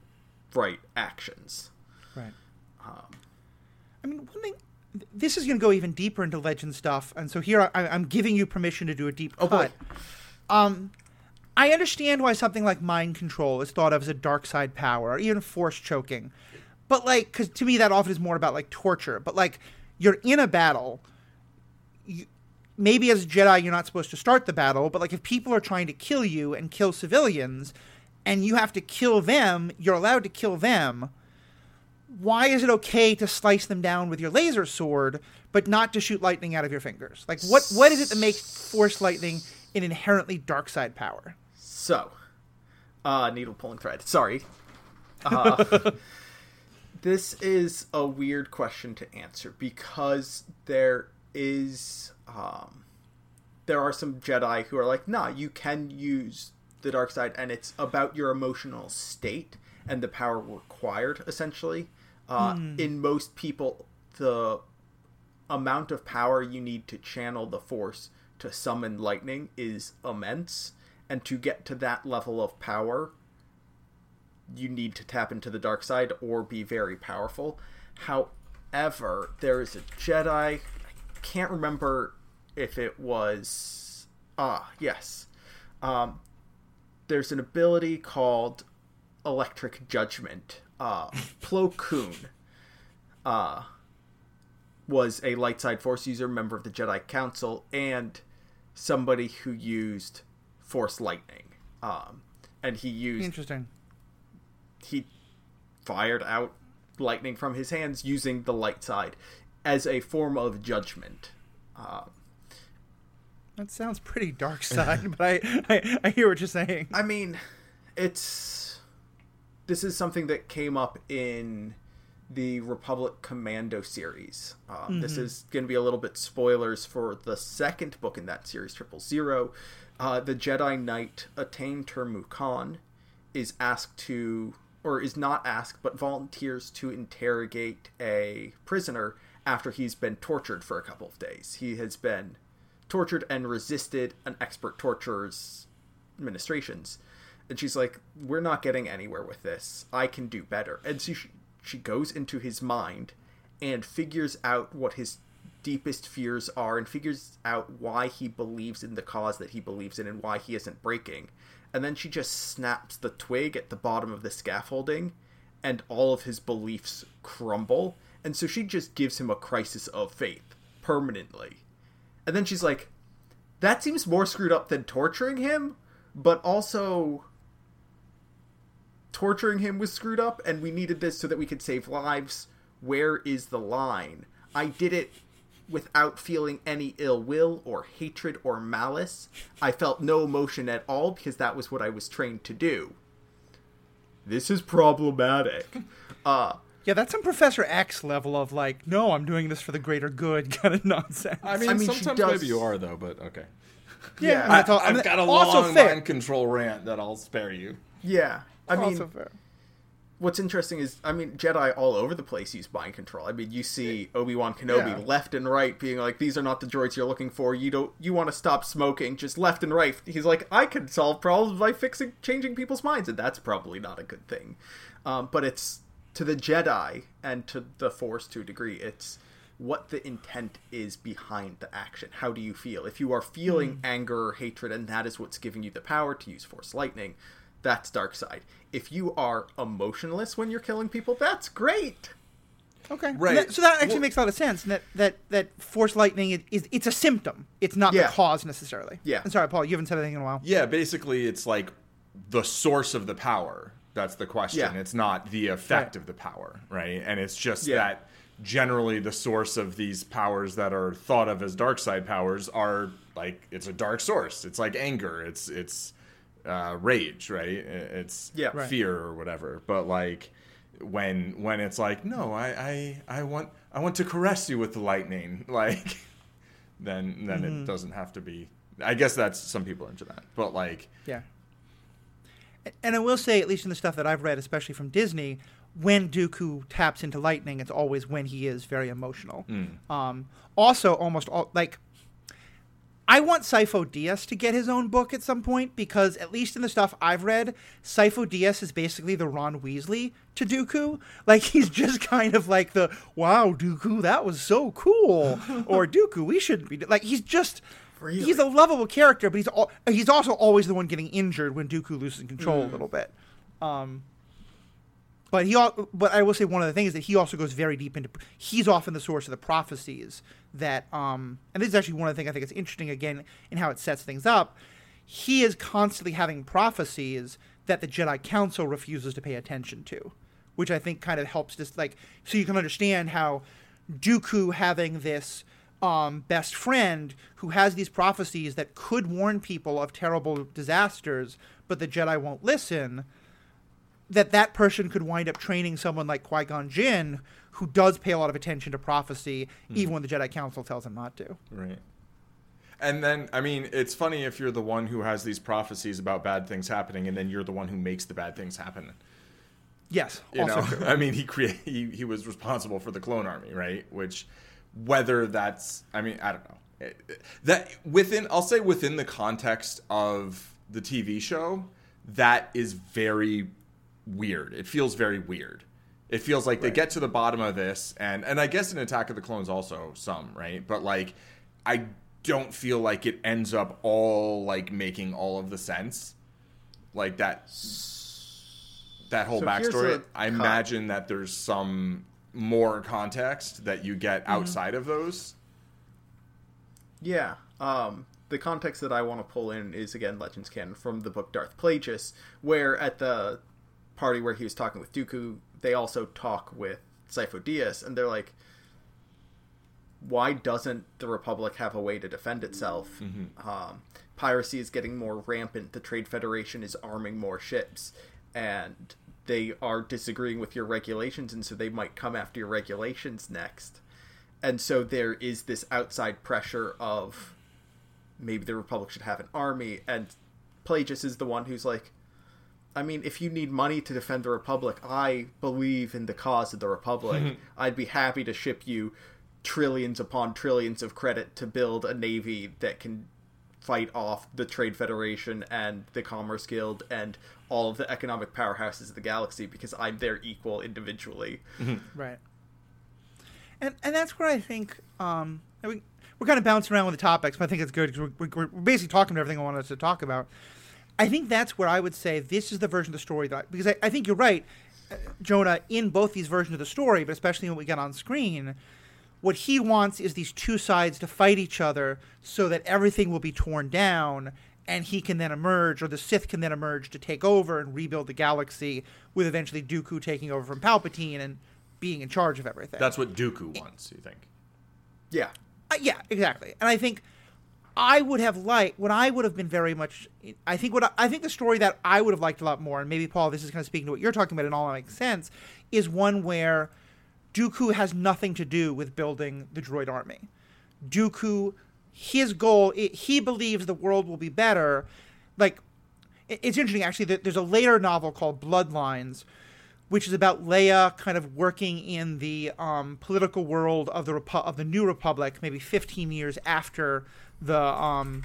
right actions. Right. I mean, one thing. This is going to go even deeper into legend stuff, and so here I, I'm giving you permission to do a deep Oh, boy. cut. Um, I understand why something like mind control is thought of as a dark side power, or even force choking, but like, because to me that often is more about like torture. But like, you're in a battle. You, maybe as a Jedi you're not supposed to start the battle, but like if people are trying to kill you and kill civilians, and you have to kill them, you're allowed to kill them why is it okay to slice them down with your laser sword, but not to shoot lightning out of your fingers? Like, what what is it that makes force lightning an inherently dark side power? So, uh, needle pulling thread. Sorry. Uh, this is a weird question to answer because there is, um, there are some Jedi who are like, nah, you can use the dark side, and it's about your emotional state and the power required, essentially. Uh, In most people, the amount of power you need to channel the force to summon lightning is immense and to get to that level of power you need to tap into the dark side or be very powerful however there is a jedi can't remember if it was ah yes um, there's an ability called electric judgment uh, plo koon uh, was a light side force user, member of the Jedi Council, and somebody who used force lightning. Um, and he used Interesting. he fired out lightning from his hands using the light side as a form of judgment. Um, That sounds pretty dark side, but I, I I hear what you're saying. I mean, it's this is something that came up in the Republic Commando series. Um, This is going to be a little bit spoilers for the second book in that series, Triple Zero. Uh, the Jedi Knight Etain Tur-Mukan is asked to, or is not asked, but volunteers to interrogate a prisoner after he's been tortured for a couple of days. He has been tortured and resisted an expert torturer's ministrations. And she's like, "We're not getting anywhere with this. I can do better." And she she goes into his mind and figures out what his deepest fears are and figures out why he believes in the cause that he believes in and why he isn't breaking. And then she just snaps the twig at the bottom of the scaffolding and all of his beliefs crumble. And so she just gives him a crisis of faith permanently. And then she's like, that seems more screwed up than torturing him, but also torturing him was screwed up and we needed this so that we could save lives. Where is the line? I did it without feeling any ill will or hatred or malice. I felt no emotion at all because that was what I was trained to do. This is problematic. Uh, Yeah, that's some Professor X level of like, no, I'm doing this for the greater good kind of nonsense. I mean, I mean, she sometimes does- maybe you are though, but okay. yeah, that's all- I, and have got a also long fair. mind control rant that I'll spare you. yeah. I mean, also fair. what's interesting is, I mean, Jedi all over the place use mind control. I mean, you see Obi Wan Kenobi Yeah. left and right being like, "These are not the droids you're looking for. You don't. You want to stop smoking." Just left and right. He's like, "I can solve problems by fixing, changing people's minds," and that's probably not a good thing. Um, but it's to the Jedi and to the Force to a degree. It's what the intent is behind the action. How do you feel? If you are feeling hmm. anger or hatred, and that is what's giving you the power to use Force lightning, that's dark side. If you are emotionless when you're killing people, that's great. Okay, Right. That- so that actually Well- makes a lot of sense. That that that force lightning is, is it's a symptom. It's not Yeah. the cause necessarily. Yeah. I'm sorry, Paul. You haven't said anything in a while. Yeah, basically, it's like the source of the power. That's the question. Yeah. It's not the effect Right. of the power, right? And it's just Yeah. that generally the source of these powers that are thought of as dark side powers are like it's a dark source. It's like anger. It's it's uh, rage, right? It's Yeah. Right. fear or whatever. But like when when it's like no, I I I want I want to caress you with the lightning, like then then Mm-hmm. it doesn't have to be. I guess that's some people into that, but like Yeah. And I will say, at least in the stuff that I've read, especially from Disney, when Dooku taps into lightning, it's always when he is very emotional. Um, also, almost all like. I want Sifo Dyas to get his own book at some point because, at least in the stuff I've read, Sifo Dyas is basically the Ron Weasley to Dooku. Like, he's just kind of like the, wow, Dooku, that was so cool. or, Dooku, we shouldn't be. Like, he's just. Really? He's a lovable character, but he's he's also always the one getting injured when Dooku loses control a little bit. Um, but he, but I will say one of the things is that he also goes very deep into. He's often the source of the prophecies that, um, and this is actually one of the things I think is interesting again in how it sets things up. He is constantly having prophecies that the Jedi Council refuses to pay attention to, which I think kind of helps just like so you can understand how Dooku having this um, best friend who has these prophecies that could warn people of terrible disasters, but the Jedi won't listen that that person could wind up training someone like Qui Gon Jinn, who does pay a lot of attention to prophecy, even when the Jedi Council tells him not to. Right. And then, I mean, it's funny if you're the one who has these prophecies about bad things happening, and then you're the one who makes the bad things happen. Yes, You also know, true. I mean, he create he, he was responsible for the clone army, right? Which, whether that's, I mean, I don't know. That within, I'll say within the context of the TV show, that is very weird. It feels very weird. It feels like they get to the bottom of this, and and I guess in Attack of the Clones also some, right? But like, I don't feel like it ends up all like making all of the sense, like that. That whole So backstory. I imagine that there's some more context that you get Mm-hmm. outside of those. Yeah. Um, the context that I want to pull in is again Legends canon from the book Darth Plagueis, where at the party where he was talking with Dooku, they also talk with Sifo Dyas, and they're like, "Why doesn't the Republic have a way to defend itself? Um, piracy is getting more rampant. The Trade Federation is arming more ships, and they are disagreeing with your regulations, and so they might come after your regulations next." and so there is this outside pressure of maybe the republic should have an army and Plagueis is the one who's like i mean if you need money to defend the republic i believe in the cause of the republic i'd be happy to ship you trillions upon trillions of credit to build a navy that can fight off the trade federation and the commerce guild and all of the economic powerhouses of the galaxy because i'm their equal individually Right. And and that's where I think um, I mean, we're kind of bouncing around with the topics, but I think it's good because we're, we're, we're basically talking about everything I wanted us to talk about. I think that's where I would say this is the version of the story that because I, I think you're right, uh, Jonah, in both these versions of the story, but especially when we get on screen. What he wants is these two sides to fight each other so that everything will be torn down and he can then emerge, or the Sith can then emerge to take over and rebuild the galaxy, with eventually Dooku taking over from Palpatine and being in charge of everything. That's what Dooku wants. You think? yeah Uh, yeah, exactly. And I think I would have liked what I would have been very much. I think what I, I think the story that I would have liked a lot more, and maybe Paul, this is kind of speaking to what you're talking about, and all that makes sense, is one where Dooku has nothing to do with building the droid army. Dooku, his goal, he believes the world will be better. Like, it, it's interesting actually that there's a later novel called Bloodlines, which is about Leia kind of working in the um, political world of the Repu- of the New Republic, maybe 15 years after the um,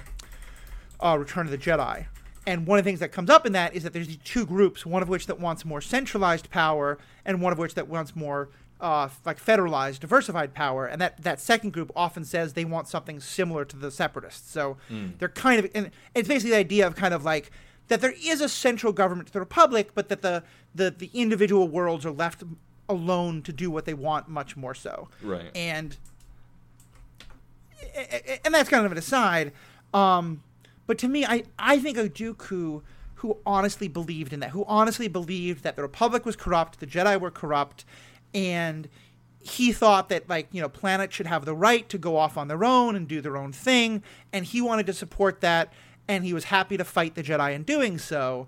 uh, Return of the Jedi. And one of the things that comes up in that is that there's these two groups, one of which that wants more centralized power, and one of which that wants more uh, like federalized, diversified power. And that, that second group often says they want something similar to the separatists. So they're kind of, and it's basically the idea of kind of like that there is a central government to the republic, but that the the, the individual worlds are left alone to do what they want much more so. Right. And and that's kind of an aside. Um, but to me, I, I think a Dooku who honestly believed in that, who honestly believed that the Republic was corrupt, the Jedi were corrupt, and he thought that like you know planets should have the right to go off on their own and do their own thing, and he wanted to support that, and he was happy to fight the Jedi in doing so.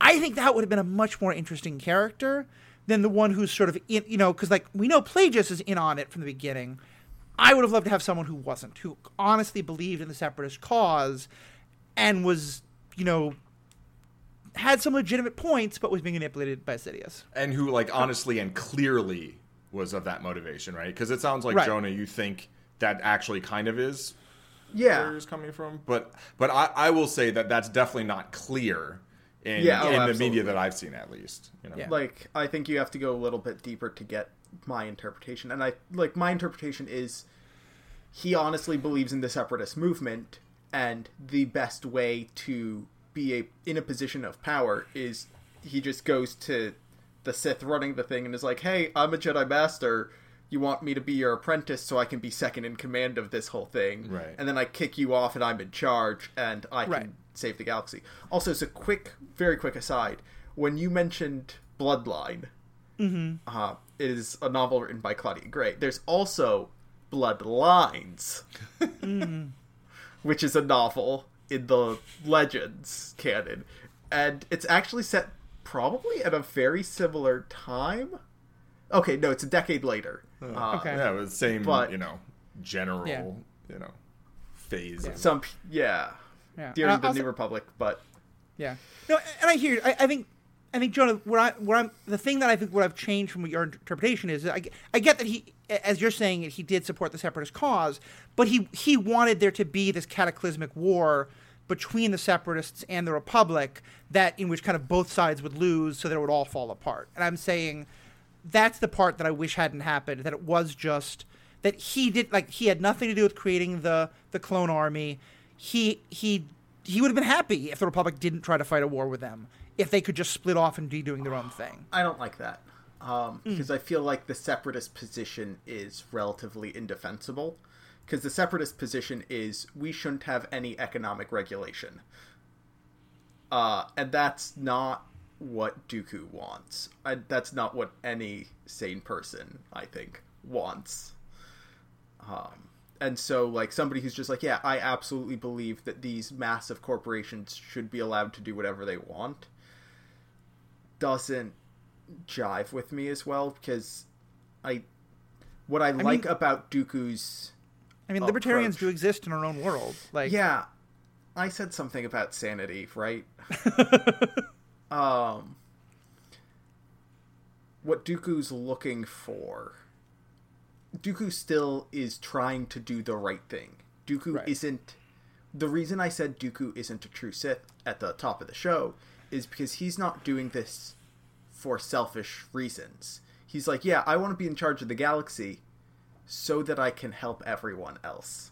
I think that would have been a much more interesting character than the one who's sort of in, you know, because like we know Plagueis is in on it from the beginning. I would have loved to have someone who wasn't, who honestly believed in the separatist cause and was, you know, had some legitimate points, but was being manipulated by Sidious. and who like honestly and clearly was of that motivation, right? Because it sounds like Right. Jonah, you think that actually kind of is Yeah. where it's coming from, but but I, I will say that that's definitely not clear in Yeah, oh, in the media that I've seen at least. You know? Yeah. like i think you have to go a little bit deeper to get my interpretation and i like my interpretation is he honestly believes in the separatist movement and the best way to be a in a position of power is he just goes to the sith running the thing and is like hey i'm a jedi master. You want me to be your apprentice so i can be second in command of this whole thing? Right. and then i kick you off and i'm in charge and i can save the galaxy. Also as a quick very quick aside. When you mentioned bloodline uh, it is a novel written by Claudia Gray. There's also Bloodlines, which is a novel in the Legends canon, and it's actually set probably at a very similar time. Okay, no, it's a decade later. Uh, Okay. yeah, it was the same, But- you know, general, Yeah. you know, phase. of- Some, yeah, Yeah. during And the also- New Republic, but Yeah. No, and I hear. I, I think. I think Jonah. I, I'm, the thing that I think what I've changed from your interpretation is, I, I get that he, as you're saying, he did support the separatist cause, but he he wanted there to be this cataclysmic war between the separatists and the republic that in which kind of both sides would lose, so that it would all fall apart. And I'm saying that's the part that I wish hadn't happened. That it was just that he did like he had nothing to do with creating the the clone army. He he he would have been happy if the Republic didn't try to fight a war with them. If they could just split off and be doing their own thing. I don't like that um, because I feel like the separatist position is relatively indefensible. Because the separatist position is we shouldn't have any economic regulation, uh, and that's not what Dooku wants. I, that's not what any sane person, I think, wants. Um, and so, like somebody who's just like, yeah, I absolutely believe that these massive corporations should be allowed to do whatever they want, doesn't jive with me as well because I what I, like about Dooku's I mean, libertarians Approach. do exist in our own world. Like, yeah, I said something about sanity, right? um, what Dooku's looking for. Dooku still is trying to do the right thing. Dooku Right. isn't. The reason I said Dooku isn't a true Sith at the top of the show is because he's not doing this for selfish reasons. He's like, yeah, I want to be in charge of the galaxy so that I can help everyone else.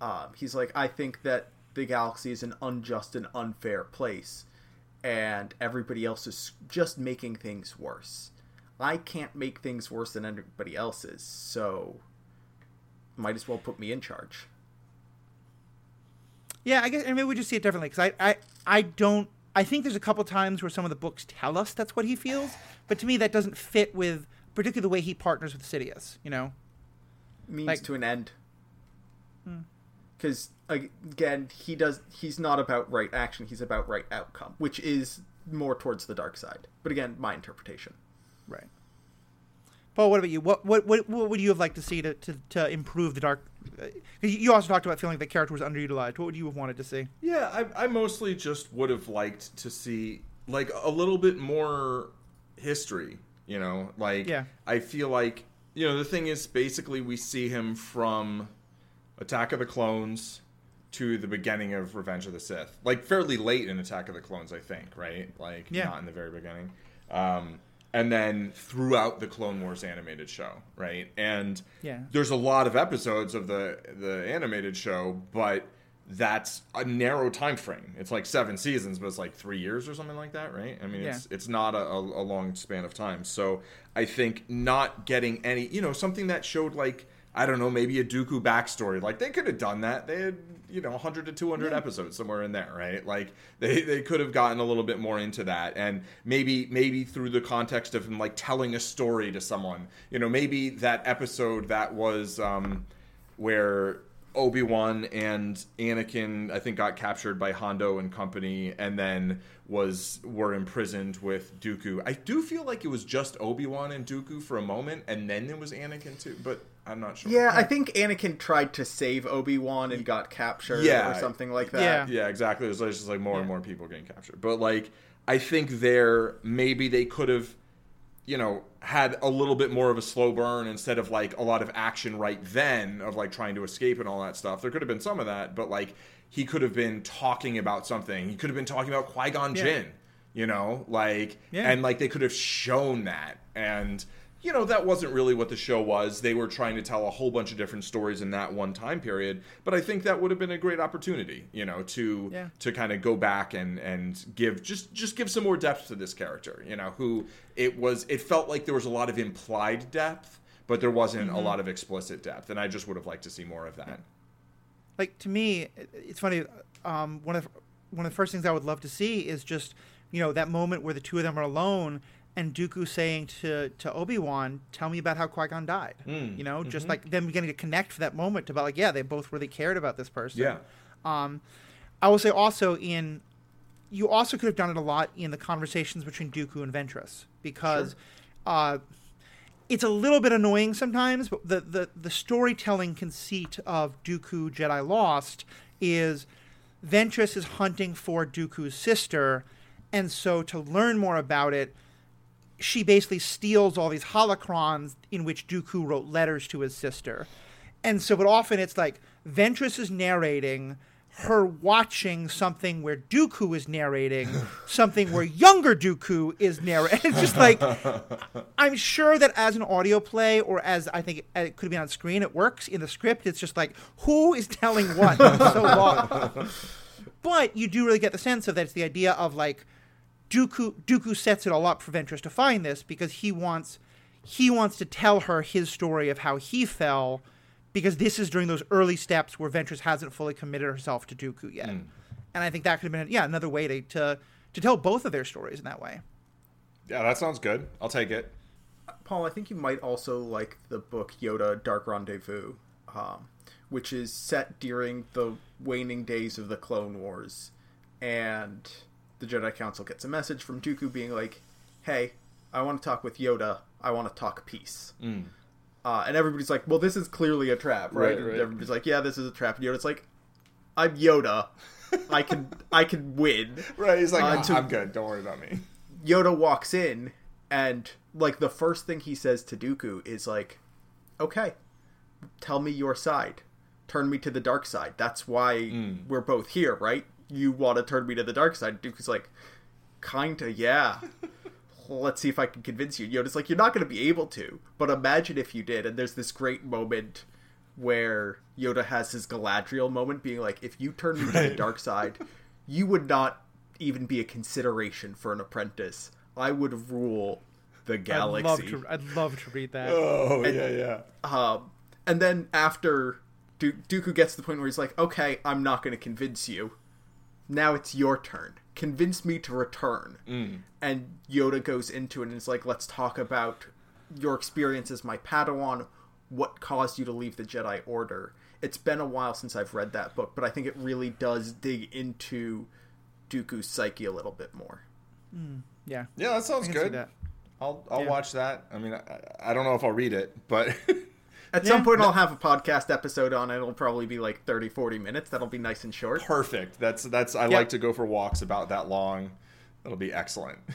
Um, he's like, I think that the galaxy is an unjust and unfair place, and everybody else is just making things worse. I can't make things worse than anybody else's, so might as well put me in charge. Yeah, I guess and maybe we just see it differently because I, I I don't I think there's a couple times where some of the books tell us that's what he feels, but to me that doesn't fit with particularly the way he partners with Sidious. You know, Means Like- to an end. Hmm. Because again, he does. He's not about right action. He's about right outcome, which is more towards the dark side. But again, my interpretation. Right. Paul, what about you? What what what, what would you have liked to see to, to, to improve the dark? uh, You also talked about feeling like the character was underutilized. What would you have wanted to see? Yeah, I, I mostly just would have liked to see like a little bit more history. You know, like Yeah. I feel like you know the thing is basically we see him from Attack of the Clones to the beginning of Revenge of the Sith, like fairly late in Attack of the Clones, I think, right? Like Yeah. not in the very beginning. Um, and then throughout the Clone Wars animated show, right? And Yeah. there's a lot of episodes of the the animated show, but that's a narrow time frame. It's like seven seasons, but it's like three years or something like that, right? I mean, it's it's not a, a long span of time. So I think not getting any, you know, something that showed like I don't know, maybe a Dooku backstory. Like they could have done that. They had you know 100 to 200 episodes somewhere in there, right? Like they they could have gotten a little bit more into that, and maybe maybe through the context of him like telling a story to someone. You know, maybe that episode that was. um where Obi Wan and Anakin, I think, got captured by Hondo and company, and then was were imprisoned with Dooku. I do feel like it was just Obi Wan and Dooku for a moment, and then it was Anakin too. But I'm not sure. Yeah, I think Anakin tried to save Obi Wan and got captured Yeah. or something like that. Yeah. yeah, exactly. It was just like more and more people getting captured. But like, I think there maybe they could have, you know, had a little bit more of a slow burn instead of like a lot of action right then of like trying to escape and all that stuff. There could have been some of that, but like he could have been talking about something. He could have been talking about Qui Gon Yeah. Jinn. You know, like Yeah. and like they could have shown that and. You know, that wasn't really what the show was. They were trying to tell a whole bunch of different stories in that one time period. But I think that would have been a great opportunity, you know, to Yeah. to kind of go back and and give just just give some more depth to this character you know who it was it felt like there was a lot of implied depth but there wasn't Mm-hmm. a lot of explicit depth and i just would have liked to see more of that like to me it's funny um, one of one of the first things i would love to see is just you know that moment where the two of them are alone and Dooku saying to to Obi-Wan tell me about how Qui-Gon died. Mm, you know just like them beginning to connect for that moment about like yeah they both really cared about this person. Yeah. Um, I will say also in you also could have done it a lot in the conversations between Dooku and Ventress because uh, it's a little bit annoying sometimes. But the, the the storytelling conceit of Dooku Jedi Lost is Ventress is hunting for Dooku's sister, and so to learn more about it, she basically steals all these holocrons in which Dooku wrote letters to his sister. And so, but often it's like Ventress is narrating her watching something where Dooku is narrating something where younger Dooku is narrating. It's just like, I'm sure that as an audio play or as I think it could been on screen, it works. In the script, it's just like, who is telling what? So long. But you do really get the sense of that it's the idea of like, Dooku Dooku sets it all up for Ventress to find this because he wants he wants to tell her his story of how he fell because this is during those early steps where Ventress hasn't fully committed herself to Dooku yet. And I think that could have been yeah, another way to, to to tell both of their stories in that way. yeah that sounds good i'll take it Paul, I think you might also like the book Yoda Dark Rendezvous, um, which is set during the waning days of the Clone Wars. And the Jedi Council gets a message from Dooku being like, hey, I want to talk with Yoda. I want to talk peace. Uh, and everybody's like, well, this is clearly a trap, right? Right, right. everybody's like, yeah, this is a trap. And Yoda's like, I'm Yoda. I can I can win. right he's like Uh, "Ah, to- i'm good don't worry about me Yoda walks in and like the first thing he says to Dooku is like, "Okay, tell me your side. Turn me to the dark side. That's why we're both here, right? You want to turn me to the dark side." Dooku's like, "Kinda, yeah." Let's see if I can convince you. Yoda's like, "You're not going to be able to, but imagine if you did." And there's this great moment where Yoda has his Galadriel moment being like, "If you turn me to the dark side, you would not even be a consideration for an apprentice. I would rule the galaxy. I'd love to I'd love to read that. oh yeah yeah Um, and then after du- Dooku gets to the point where he's like, "Okay, I'm not going to convince you. Now it's your turn. Convince me to return." Mm. And Yoda goes into it and is like, "Let's talk about your experience as my Padawan. What caused you to leave the Jedi Order?" It's been a while since I've read that book, but I think it really does dig into Dooku's psyche a little bit more. Yeah. Yeah, that sounds I can see good. that. I'll I'll Yeah. watch that. I mean, I, I don't know if I'll read it, but At Yeah. some point, I'll have a podcast episode on it. It'll probably be like 30, 40 minutes. That'll be nice and short. perfect. That's that's. I Yeah. like to go for walks about that long. That'll be excellent.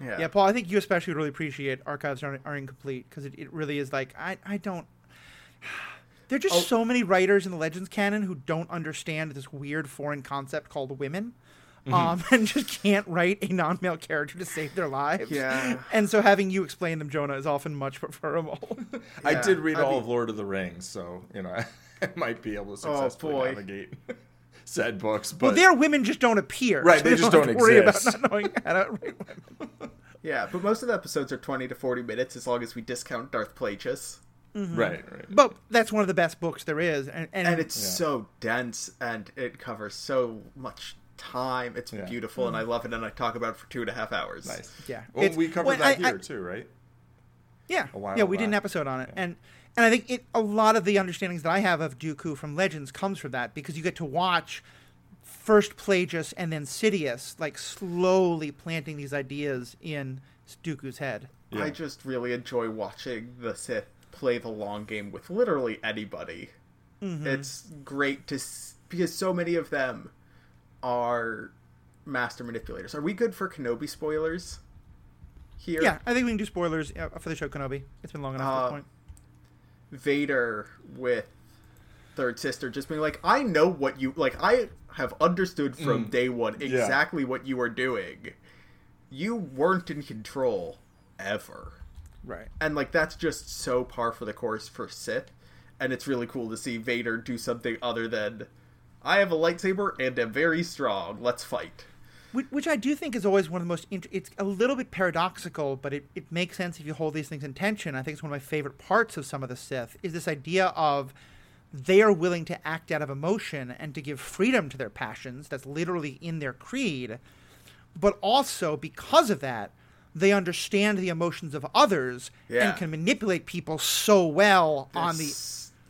Yeah. Yeah, Paul, I think you especially would really appreciate Archives Are, are Incomplete because it, it really is like, I, I don't. There are just Oh. so many writers in the Legends canon who don't understand this weird foreign concept called women. Mm-hmm. Um, and just can't write a non-male character to save their lives. Yeah. And so having you explain them, Jonah, is often much preferable. I did read I all mean- of Lord of the Rings, so you know I might be able to Oh, successfully boy. navigate said books. But well, their women just don't appear. Right, so they just have don't to worry exist. about not knowing how to write women. Yeah, but most of the episodes are 20 to 40 minutes as long as we discount Darth Plagueis. right, right. But that's one of the best books there is. And, and, And it's Yeah. so dense and it covers so much time. It's Yeah. beautiful and I love it and I talk about it for two and a half hours. Nice. Yeah. Well, It's- we covered well, that I- I- here too, right? Yeah, a while yeah, we did an episode on it, and and I think it a lot of the understandings that I have of Dooku from Legends comes from that because you get to watch first Plagueis and then Sidious like slowly planting these ideas in Dooku's head. Yeah. I just really enjoy watching the Sith play the long game with literally anybody. Mm-hmm. It's great to s- because so many of them are master manipulators. Are we good for Kenobi spoilers here? Yeah, I think we can do spoilers uh, for the show Kenobi. It's been long enough at Uh, this point. Vader with third sister just being like, I know what you like. I have understood from day one Mm. Yeah. exactly what you are doing. You weren't in control ever, Right. and like that's just so par for the course for Sith, and it's really cool to see Vader do something other than, I have a lightsaber and am very strong. Let's fight. Which, which I do think is always one of the most. Int- it's a little bit paradoxical, but it, it makes sense if you hold these things in tension. I think it's one of my favorite parts of some of the Sith is this idea of they are willing to act out of emotion and to give freedom to their passions. That's literally in their creed. But also because of that, they understand the emotions of others Yeah. and can manipulate people so well on the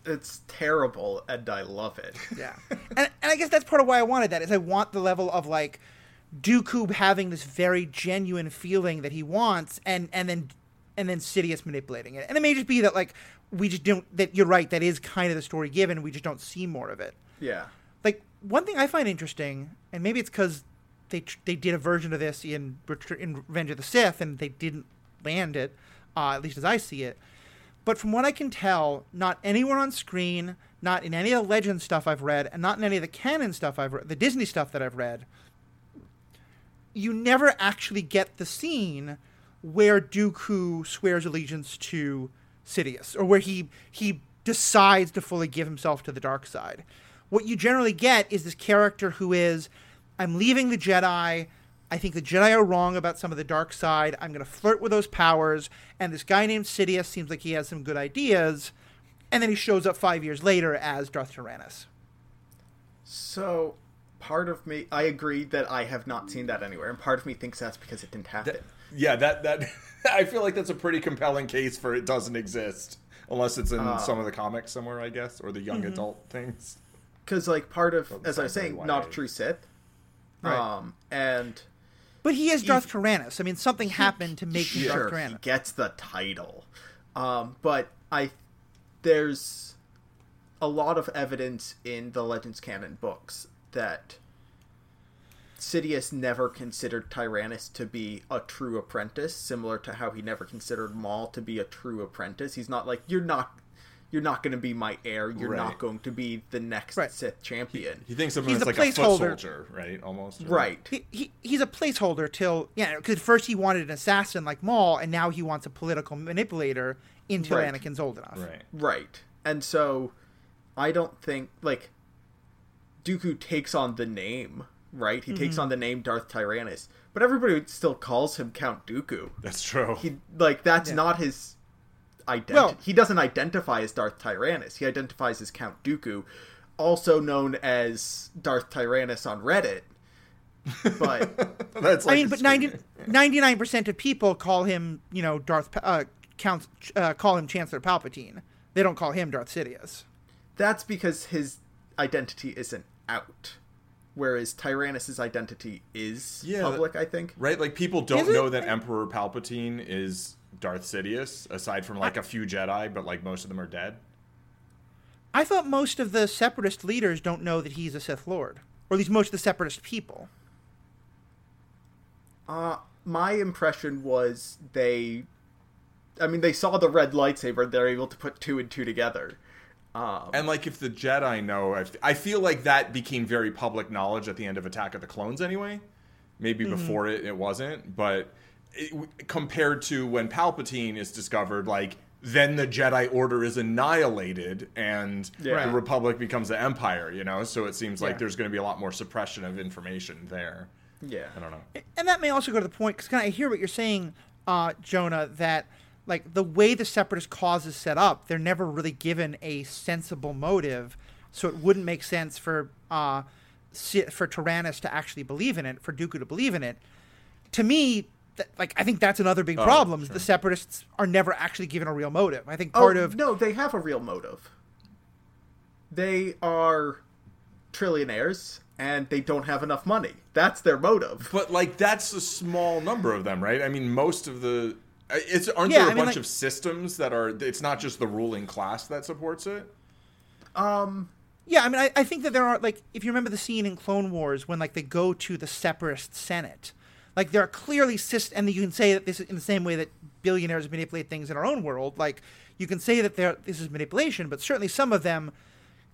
It's, terrible, and I love it. yeah, and, and I guess that's part of why I wanted that is I want the level of like Dooku having this very genuine feeling that he wants, and and then and then Sidious manipulating it, and it may just be that like we just don't that you're right that is kind of the story given, we just don't see more of it. Yeah. Like one thing I find interesting, and maybe it's because they tr- they did a version of this in in Revenge of the Sith, and they didn't land it, uh, at least as I see it. But from what I can tell, not anywhere on screen, not in any of the Legend stuff I've read, and not in any of the canon stuff I've read, the Disney stuff that I've read, you never actually get the scene where Dooku swears allegiance to Sidious, or where he he decides to fully give himself to the dark side. What you generally get is this character who is, I'm leaving the Jedi. I think the Jedi are wrong about some of the dark side. I'm going to flirt with those powers. And this guy named Sidious seems like he has some good ideas. And then he shows up five years later as Darth Tyrannus. So, part of me, I agree that I have not seen that anywhere, and part of me thinks that's because it didn't happen. Yeah, that that I feel like that's a pretty compelling case for it doesn't exist unless it's in Uh, some of the comics somewhere, I guess, or the young adult things. Because, like, part of, Doesn't as I was saying, very not a true Sith. Right. Um, and But he is Darth Tyrannus. I mean, something happened to make him sure, Darth he Tyrannus. gets the title. Um, but I, there's a lot of evidence in the Legends canon books that Sidious never considered Tyrannus to be a true apprentice, similar to how he never considered Maul to be a true apprentice. He's not like you're not you're not going to be my heir. You're Right. not going to be the next Right. Sith champion. He thinks of him He's as a like a foot placeholder. soldier, right? Almost. or- right. He, he, he's a placeholder till yeah. Because first he wanted an assassin like Maul, and now he wants a political manipulator until Right. Anakin's old enough. Right. Right. And so I don't think like Dooku takes on the name, right? He mm-hmm. takes on the name Darth Tyrannus, but everybody still calls him Count Dooku. That's true. He like that's Yeah. not his identity. Well- he doesn't identify as Darth Tyrannus. He identifies as Count Dooku, also known as Darth Tyrannus on Reddit. But That's like I mean, but screen- 99 percent of people call him, you know, Darth Pa- uh, Count uh, call him Chancellor Palpatine. They don't call him Darth Sidious. that's because his identity isn't out. Whereas Tyrannus's identity is Yeah, public, I think. Right? Like people don't know that Emperor Palpatine is Darth Sidious, aside from like a few Jedi, but like most of them are dead. I thought most of the separatist leaders don't know that he's a Sith Lord, or at least most of the separatist people. Uh, my impression was they. I mean, they saw the red lightsaber. They're able to put two and two together. Um, And like if the Jedi know, I f- I feel like that became very public knowledge at the end of Attack of the Clones anyway. Maybe before it, it wasn't, but it, compared to when Palpatine is discovered, like then the Jedi Order is annihilated and Yeah. the Republic becomes the Empire. You know, so it seems like Yeah. there's going to be a lot more suppression of information there. yeah. I don't know. and that may also go to the point because kind of I hear what you're saying, uh, Jonah. That like the way the separatist cause is set up, they're never really given a sensible motive, so it wouldn't make sense for uh, for Tyrannus to actually believe in it, for Dooku to believe in it. To me, th- like I think that's another big Oh, problem. is sure. The separatists are never actually given a real motive. I think part oh, of no, they have a real motive. They are trillionaires and they don't have enough money. That's their motive. But like that's a small number of them, right? I mean, most of the uh, it's aren't Yeah, there a I mean, bunch like- of systems that are? It's not just the ruling class that supports it. Um, Yeah, I mean, I, I think that there are like, if you remember the scene in Clone Wars when like they go to the Separatist Senate, like there are clearly syst- and you can say that this is in the same way that billionaires manipulate things in our own world. Like you can say that there this is manipulation, but certainly some of them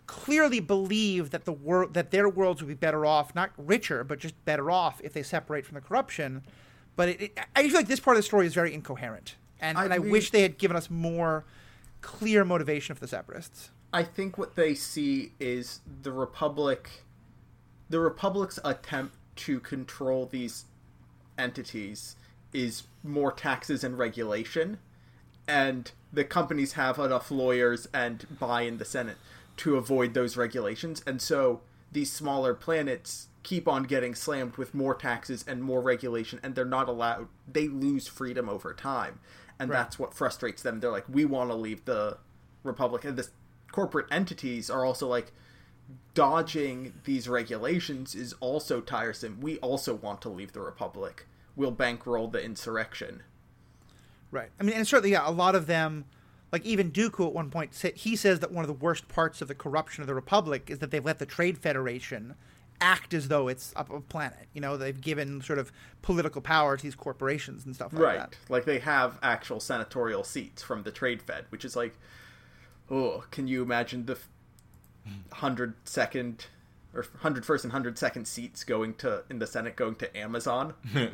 clearly believe that the world that their worlds would be better off, not richer, but just better off if they separate from the corruption. But it, it, I feel like this part of the story is very incoherent, and I and I mean- wish they had given us more clear motivation for the Separatists. I think what they see is the Republic, the Republic's attempt to control these entities is more taxes and regulation, and the companies have enough lawyers and buy in the Senate to avoid those regulations, and so these smaller planets keep on getting slammed with more taxes and more regulation, and they're not allowed. They lose freedom over time, and that's what frustrates them. They're like, we want to leave the Republic, and the corporate entities are also like dodging these regulations is also tiresome. We also want to leave the Republic. We'll bankroll the insurrection. Right. I mean, and certainly, yeah, a lot of them, like even Dooku at one point, he says that one of the worst parts of the corruption of the Republic is that they've let the Trade Federation act as though it's a a planet. You know, they've given sort of political power to these corporations and stuff like right. that. Like they have actual senatorial seats from the Trade Fed, which is like, oh, can you imagine the hundred second or hundred first and hundred second seats going to in the Senate going to Amazon?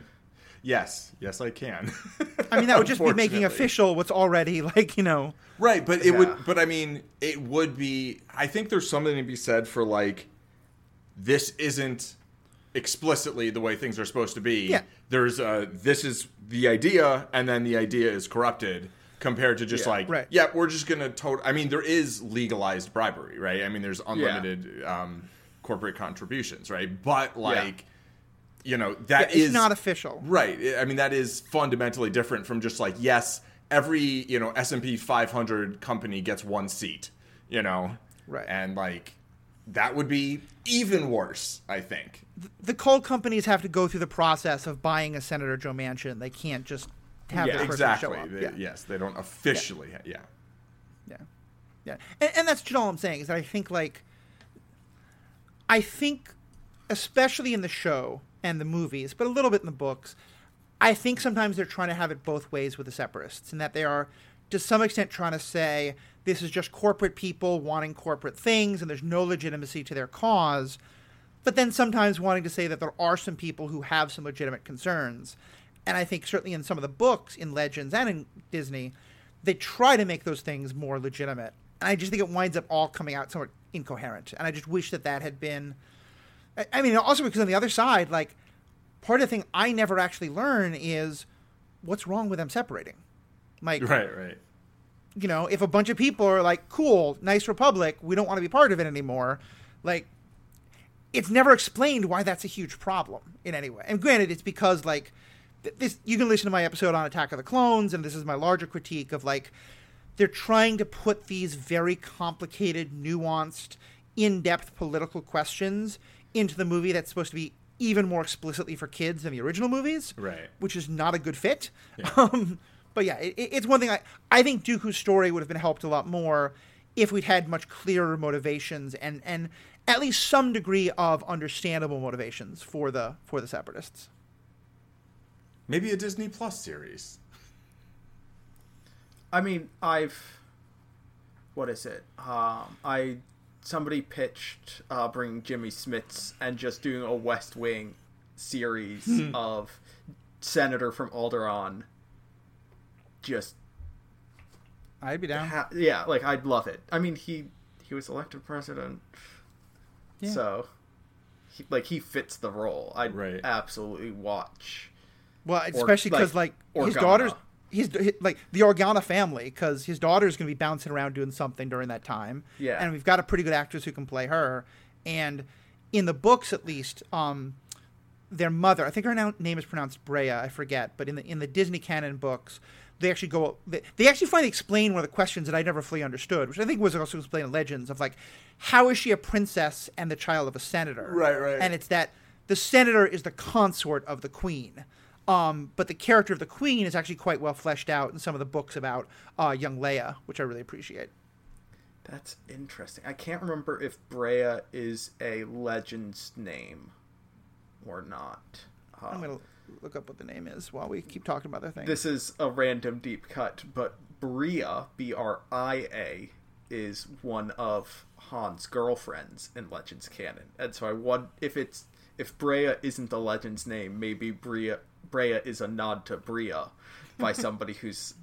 Yes, yes, I can. I mean, that would just be making official what's already like, you know, Right, but it Yeah. would. But I mean, it would be. I think there's something to be said for like, this isn't explicitly the way things are supposed to be. Yeah. There's uh this is the idea, and then the idea is corrupted. Compared to just Yeah. like, Right. yeah, we're just gonna total. I mean, there is legalized bribery, right? I mean, there's unlimited um, corporate contributions, right? But like, you know, that it's is not official. Right. I mean, that is fundamentally different from just like, yes, every, you know, S&P 500 company gets one seat, you know? Right. And like, that would be even worse, I think. The coal companies have to go through the process of buying a Senator Joe Manchin. They can't just have Yeah, Exactly. They- yeah. Yes, they don't officially, yeah. Yeah, yeah, and, and that's just all I'm saying is that I think like, I think, especially in the show and the movies, but a little bit in the books, I think sometimes they're trying to have it both ways with the separatists, and that they are, to some extent, trying to say this is just corporate people wanting corporate things, and there's no legitimacy to their cause. But then sometimes wanting to say that there are some people who have some legitimate concerns. And I think certainly in some of the books, in Legends and in Disney, they try to make those things more legitimate. And I just think it winds up all coming out somewhat incoherent. And I just wish that that had been. I- mean, also because on the other side, like, part of the thing I never actually learn is what's wrong with them separating. Like, Right, right. you know, if a bunch of people are like, cool, nice republic, we don't want to be part of it anymore, like, it's never explained why that's a huge problem in any way. And granted, it's because, like, this, you can listen to my episode on Attack of the Clones, and this is my larger critique of, like, they're trying to put these very complicated, nuanced, in-depth political questions into the movie that's supposed to be even more explicitly for kids than the original movies, Right. Which is not a good fit. Um, but yeah, it, it's one thing. I I think Dooku's story would have been helped a lot more if we'd had much clearer motivations and and at least some degree of understandable motivations for the for the separatists. Maybe a Disney Plus series. I mean, I've what is it? Um, I somebody pitched uh, bringing Jimmy Smits and just doing a West Wing series of senator from Alderaan. Just I'd be down. ha- yeah, like I'd love it. I mean, he he was elected president, Yeah. so he, like he fits the role. I'd Right. absolutely watch. Well, especially because like, like, his daughter's he's like the Organa family because his daughter's going to be bouncing around doing something during that time. Yeah. and we've got a pretty good actress who can play her. And in the books, at least, um, their mother, I think her name is pronounced Brea, I forget, but in the in the Disney canon books, they actually go they, they actually finally explain one of the questions that I never fully understood, which I think was also explained in Legends of like, how is she a princess and the child of a senator? Right, right. And it's that the senator is the consort of the queen. Um, but the character of the queen is actually quite well fleshed out in some of the books about uh, young Leia, which I really appreciate. That's interesting. I can't remember if Brea is a legend's name or not. Uh, I'm gonna look up what the name is while we keep talking about other things. This is a random deep cut, but Bria, B R I A, is one of Han's girlfriends in Legends canon. And so I want if it's if Brea isn't the Legends name, maybe Bria Brea is a nod to Bria by somebody who's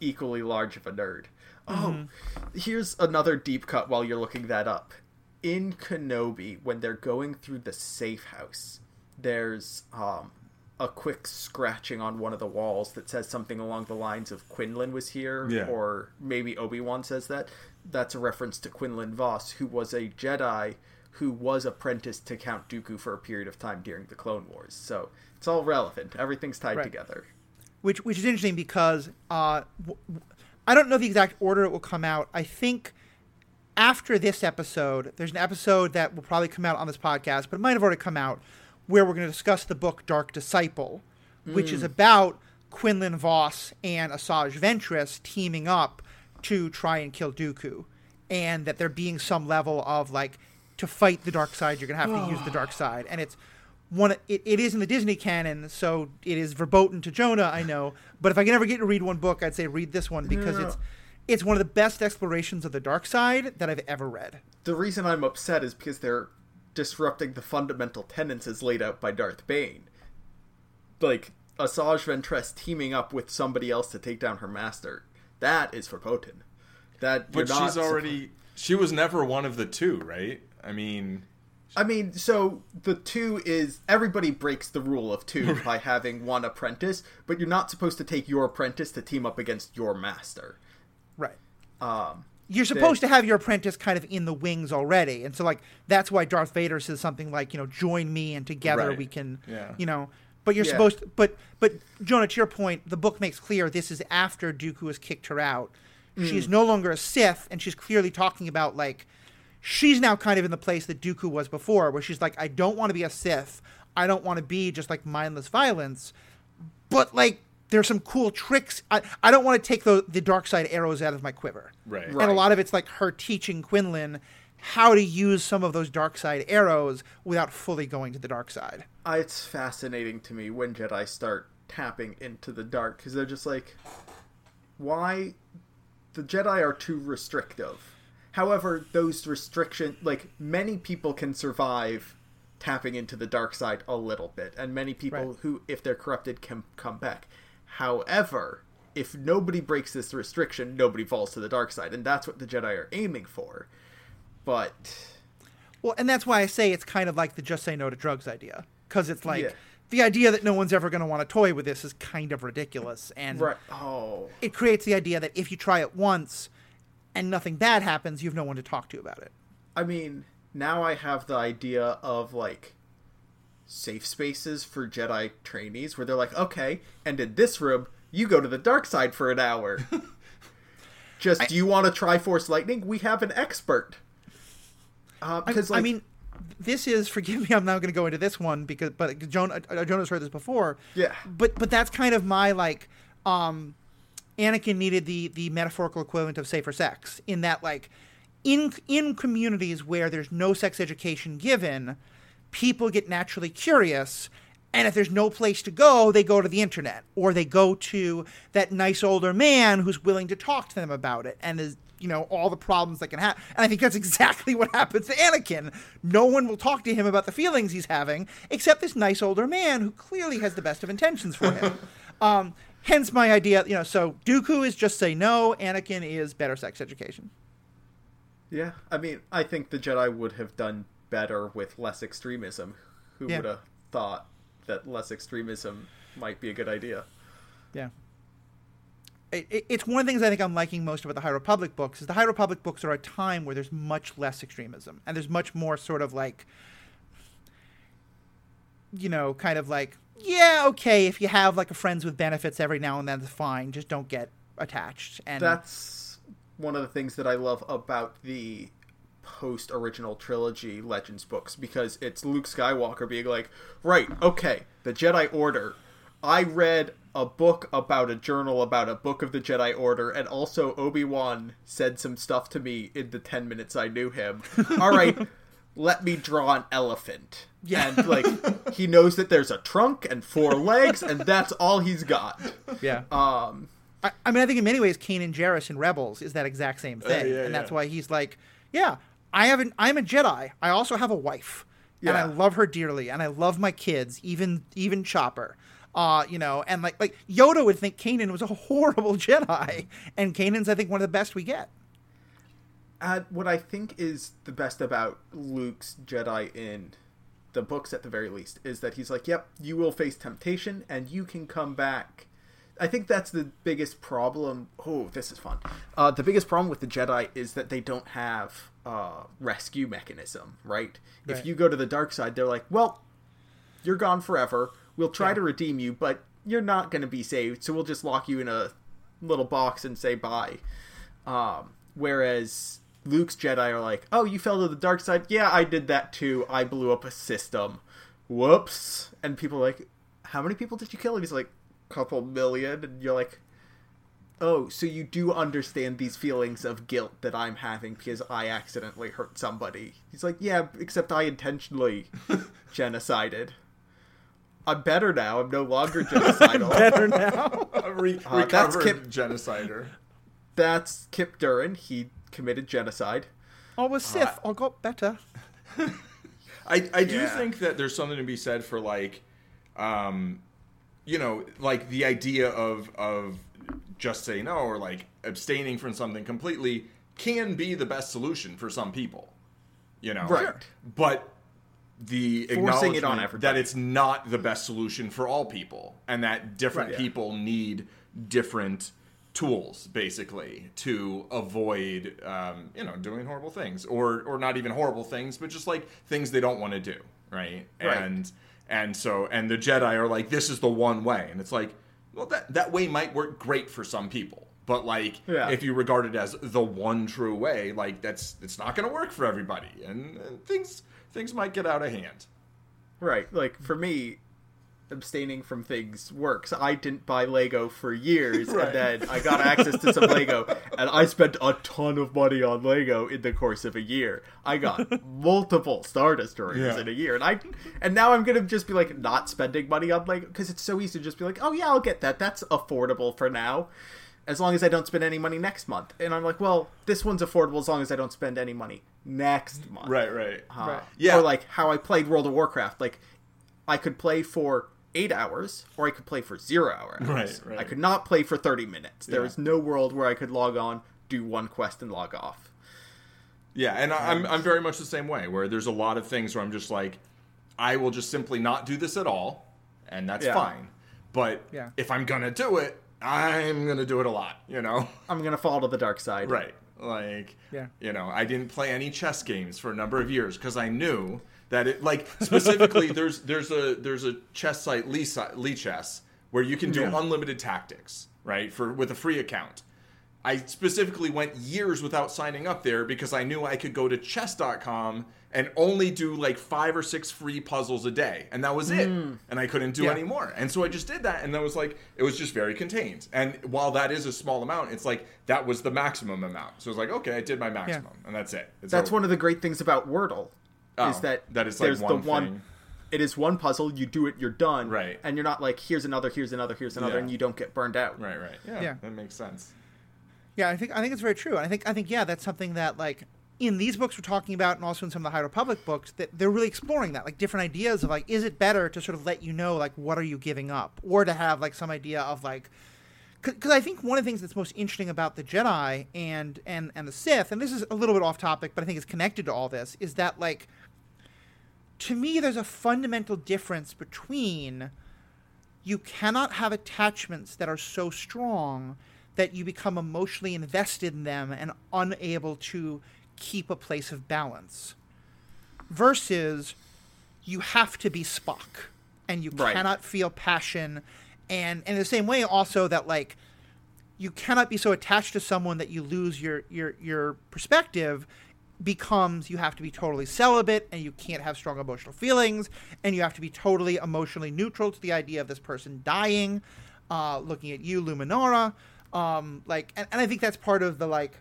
equally large of a nerd. Oh, here's another deep cut while you're looking that up. In Kenobi, when they're going through the safe house, there's um, a quick scratching on one of the walls that says something along the lines of Quinlan was here, Yeah. or maybe Obi Wan says that. That's a reference to Quinlan Vos, who was a Jedi who was apprenticed to Count Dooku for a period of time during the Clone Wars. So it's all relevant. Everything's tied Right. together. which which is interesting because uh, w- w- I don't know the exact order it will come out. I think after this episode, there's an episode that will probably come out on this podcast, but it might have already come out, where we're going to discuss the book Dark Disciple, which is about Quinlan Vos and Asajj Ventress teaming up to try and kill Dooku, and that there being some level of like to fight the dark side, you're going to have to use the dark side, and it's one it, it is in the Disney canon, so it is verboten to Jonah, I know. But if I can ever get to read one book, I'd say read this one because no. it's it's one of the best explorations of the dark side that I've ever read. The reason I'm upset is because they're disrupting the fundamental tenets as laid out by Darth Bane. Like Asajj Ventress teaming up with somebody else to take down her master. That is verboten. That But you're not she's already. She was never one of the two, right? I mean, I mean, so the two is everybody breaks the rule of two by having one apprentice, but you're not supposed to take your apprentice to team up against your master. Right. Um, You're supposed to have your apprentice kind of in the wings already, and so like that's why Darth Vader says something like, you know, join me and together Right. we can, Yeah. you know. But you're Yeah. supposed, to, but but Jonah, to your point, the book makes clear this is after Dooku has kicked her out. She's no longer a Sith, and she's clearly talking about like she's now kind of in the place that Dooku was before, where she's like, I don't want to be a Sith. I don't want to be just like mindless violence. But like, there's some cool tricks. I, I don't want to take the the dark side arrows out of my quiver. Right. right. And a lot of it's like her teaching Quinlan how to use some of those dark side arrows without fully going to the dark side. Uh, it's fascinating to me when Jedi start tapping into the dark because they're just like, why? The Jedi are too restrictive. However, those restriction, like many people can survive tapping into the dark side a little bit, and many people Right. who, if they're corrupted, can come back. However, if nobody breaks this restriction, nobody falls to the dark side, and that's what the Jedi are aiming for. But Well, and that's why I say it's kind of like the just say no to drugs idea. Because it's like Yeah. the idea that no one's ever going to want to toy with this is kind of ridiculous. And right, oh, it creates the idea that if you try it once and nothing bad happens, you have no one to talk to about it. I mean, now I have the idea of like safe spaces for Jedi trainees where they're like, okay, and in this room, you go to the dark side for an hour. Just do you want to try Force Lightning? We have an expert. Because I, I mean, this is forgive me. I'm not going to go into this one because, but Joan, uh, Jonas heard this before. Yeah. But but that's kind of my like. um Anakin needed the the metaphorical equivalent of safer sex in that like in in communities where there's no sex education given, people get naturally curious and if there's no place to go, they go to the internet or they go to that nice older man who's willing to talk to them about it and is you know all the problems that can happen. And I think that's exactly what happens to Anakin. No one will talk to him about the feelings he's having except this nice older man who clearly has the best of intentions for him. um, hence my idea, you know. So Dooku is just say no. Anakin is better sex education. Yeah, I mean, I think the Jedi would have done better with less extremism. Who Yeah. would have thought that less extremism might be a good idea? Yeah. It, it, it's one of the things I think I'm liking most about the High Republic books is the High Republic books are a time where there's much less extremism and there's much more sort of like, you know, kind of like, yeah, okay, if you have like a friends with benefits every now and then, it's fine. Just don't get attached. And That's one of the things that I love about the post original trilogy Legends books because it's Luke Skywalker being like, right, okay, the Jedi Order. I read a book about a journal about a book of the Jedi Order, and also Obi Wan said some stuff to me in the 10 minutes I knew him. All right, let me draw an elephant. Yeah. And, like, he knows that there's a trunk and four legs, and that's all he's got. yeah. Um, I, I mean, I think in many ways, Kanan Jarrus in Rebels is that exact same thing, yeah, and that's yeah. why he's like, yeah, I haven't. I'm a Jedi. I also have a wife, and I love her dearly, and I love my kids, even even Chopper. Uh, you know, and like like Yoda would think Kanan was a horrible Jedi, and Kanan's I think one of the best we get. Uh, what I think is the best about Luke's Jedi in the books, at the very least, is that he's like, "Yep, you will face temptation, and you can come back." I think that's the biggest problem. Oh, this is fun. Uh, the biggest problem with the Jedi is that they don't have uh, rescue mechanism, right? Right. If you go to the dark side, they're like, "Well, you're gone forever. We'll try Yeah. to redeem you, but you're not going to be saved. So we'll just lock you in a little box and say bye." Um, whereas Luke's Jedi are like, "Oh, you fell to the dark side. Yeah, I did that too. I blew up a system. Whoops!" And people are like, "How many people did you kill?" And he's like, "Couple million. And you're like, "Oh, so you do understand these feelings of guilt that I'm having because I accidentally hurt somebody?" He's like, "Yeah, except I intentionally genocided." I'm better now. I'm no longer genocidal. Better now. A re- Uh, that's recovered Kyp- genocider. That's Kyp Durron. He committed genocide. I was Sith. I got better. I, I do Yeah. think that there's something to be said for like, um, you know, like the idea of of just say no or like abstaining from something completely can be the best solution for some people. You know, Right. But the Forcing it on everybody. that it's not the best solution for all people, and that different Right, yeah. people need different tools basically to avoid um, you know doing horrible things or or not even horrible things but just like things they don't want to do right? Right. and and so and the jedi are like this is the one way and it's like well that that way might work great for some people but like Yeah. if you regard it as the one true way like that's it's not going to work for everybody and, and things things might get out of hand Right. Like for me, abstaining from things works. I didn't buy Lego for years, Right. and then I got access to some Lego, and I spent a ton of money on Lego in the course of a year. I got multiple Star Destroyers Yeah. in a year, and I and now I'm gonna just be like not spending money on Lego because it's so easy to just be like, oh yeah, I'll get that. That's affordable for now. As long as I don't spend any money next month, and I'm like, well, this one's affordable as long as I don't spend any money next month. right right Uh, Right. Yeah. Or like how I played World of Warcraft. Like I could play for eight hours or I could play for zero hours. Right, right. I could not play for thirty minutes. There Yeah. was no world where I could log on, do one quest, and log off. Yeah, and I- I'm I'm very much the same way. Where there's a lot of things where I'm just like, I will just simply not do this at all, and that's Yeah. fine. But Yeah. if I'm gonna do it, I'm gonna do it a lot. You know, I'm gonna fall to the dark side. right? Like, Yeah. you know, I didn't play any chess games for a number of years because I knew that it like specifically there's there's a there's a chess site Lee, Lichess where you can do Yeah. unlimited tactics right for with a free account I specifically went years without signing up there because I knew I could go to chess.com and only do like five or six free puzzles a day. And that was it. Mm. And I couldn't do Yeah. any more. And so I just did that. And that was like, it was just very contained. And while that is a small amount, it's like, that was the maximum amount. So it's like, okay, I did my maximum. And that's it. It's That's over. one of the great things about Wordle. Oh, is that that is, like, there's one the one thing. it is one puzzle, you do it, you're done. Right. And you're not like, here's another, here's another, here's another, Yeah. and you don't get burned out. Right, right. Yeah, Yeah. that makes sense. Yeah, I think I think it's very true. And I think I think yeah, that's something that like in these books we're talking about, and also in some of the High Republic books, that they're really exploring that, like different ideas of like, is it better to sort of let you know like what are you giving up, or to have like some idea of like, because I think one of the things that's most interesting about the Jedi and and and the Sith, and this is a little bit off topic, but I think it's connected to all this, is that like, to me, there's a fundamental difference between you cannot have attachments that are so strong that you become emotionally invested in them and unable to keep a place of balance versus you have to be Spock and you Right. cannot feel passion and in the same way also that like you cannot be so attached to someone that you lose your your your perspective becomes you have to be totally celibate and you can't have strong emotional feelings and you have to be totally emotionally neutral to the idea of this person dying uh, looking at you luminara. Um, like and, and i think that's part of the like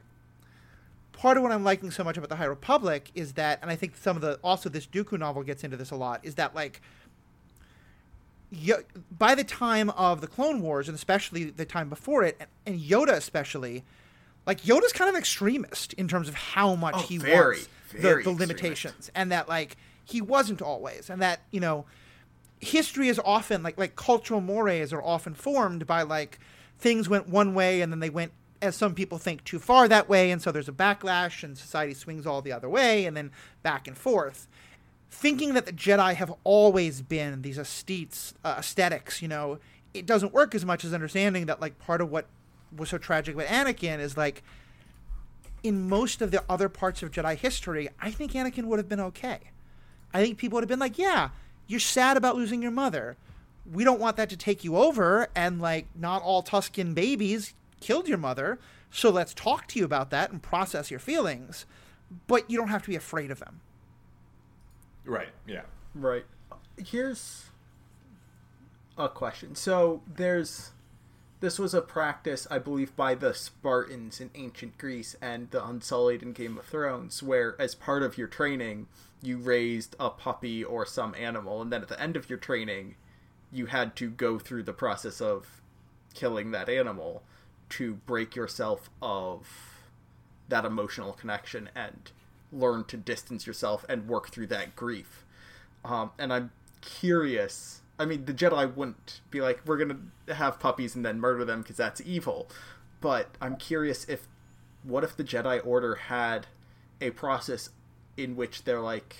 part of what i'm liking so much about the high republic is that and i think some of the also this dooku novel gets into this a lot is that like Yo- by the time of the Clone Wars, and especially the time before it, and, and Yoda especially, like Yoda's kind of extremist in terms of how much Oh, he very, wants very the, the extremist. limitations, and that like he wasn't always, and that you know, history is often like like cultural mores are often formed by like things went one way and then they went as some people think too far that way and so there's a backlash and society swings all the other way and then back and forth thinking that the Jedi have always been these aesthetes, uh, aesthetics, you know, it doesn't work as much as understanding that like part of what was so tragic about Anakin is like in most of the other parts of Jedi history, I think Anakin would have been okay. I think people would have been like, yeah, you're sad about losing your mother. We don't want that to take you over, and like, not all Tusken babies killed your mother, so let's talk to you about that and process your feelings. But you don't have to be afraid of them. Right, yeah. Right. Here's a question. So there's this was a practice, I believe, by the Spartans in ancient Greece and the Unsullied in Game of Thrones, where as part of your training, you raised a puppy or some animal, and then at the end of your training, you had to go through the process of killing that animal to break yourself of that emotional connection and learn to distance yourself and work through that grief. Um, and I'm curious. I mean, the Jedi wouldn't be like, we're going to have puppies and then murder them because that's evil. But I'm curious if, what if the Jedi Order had a process in which they're like,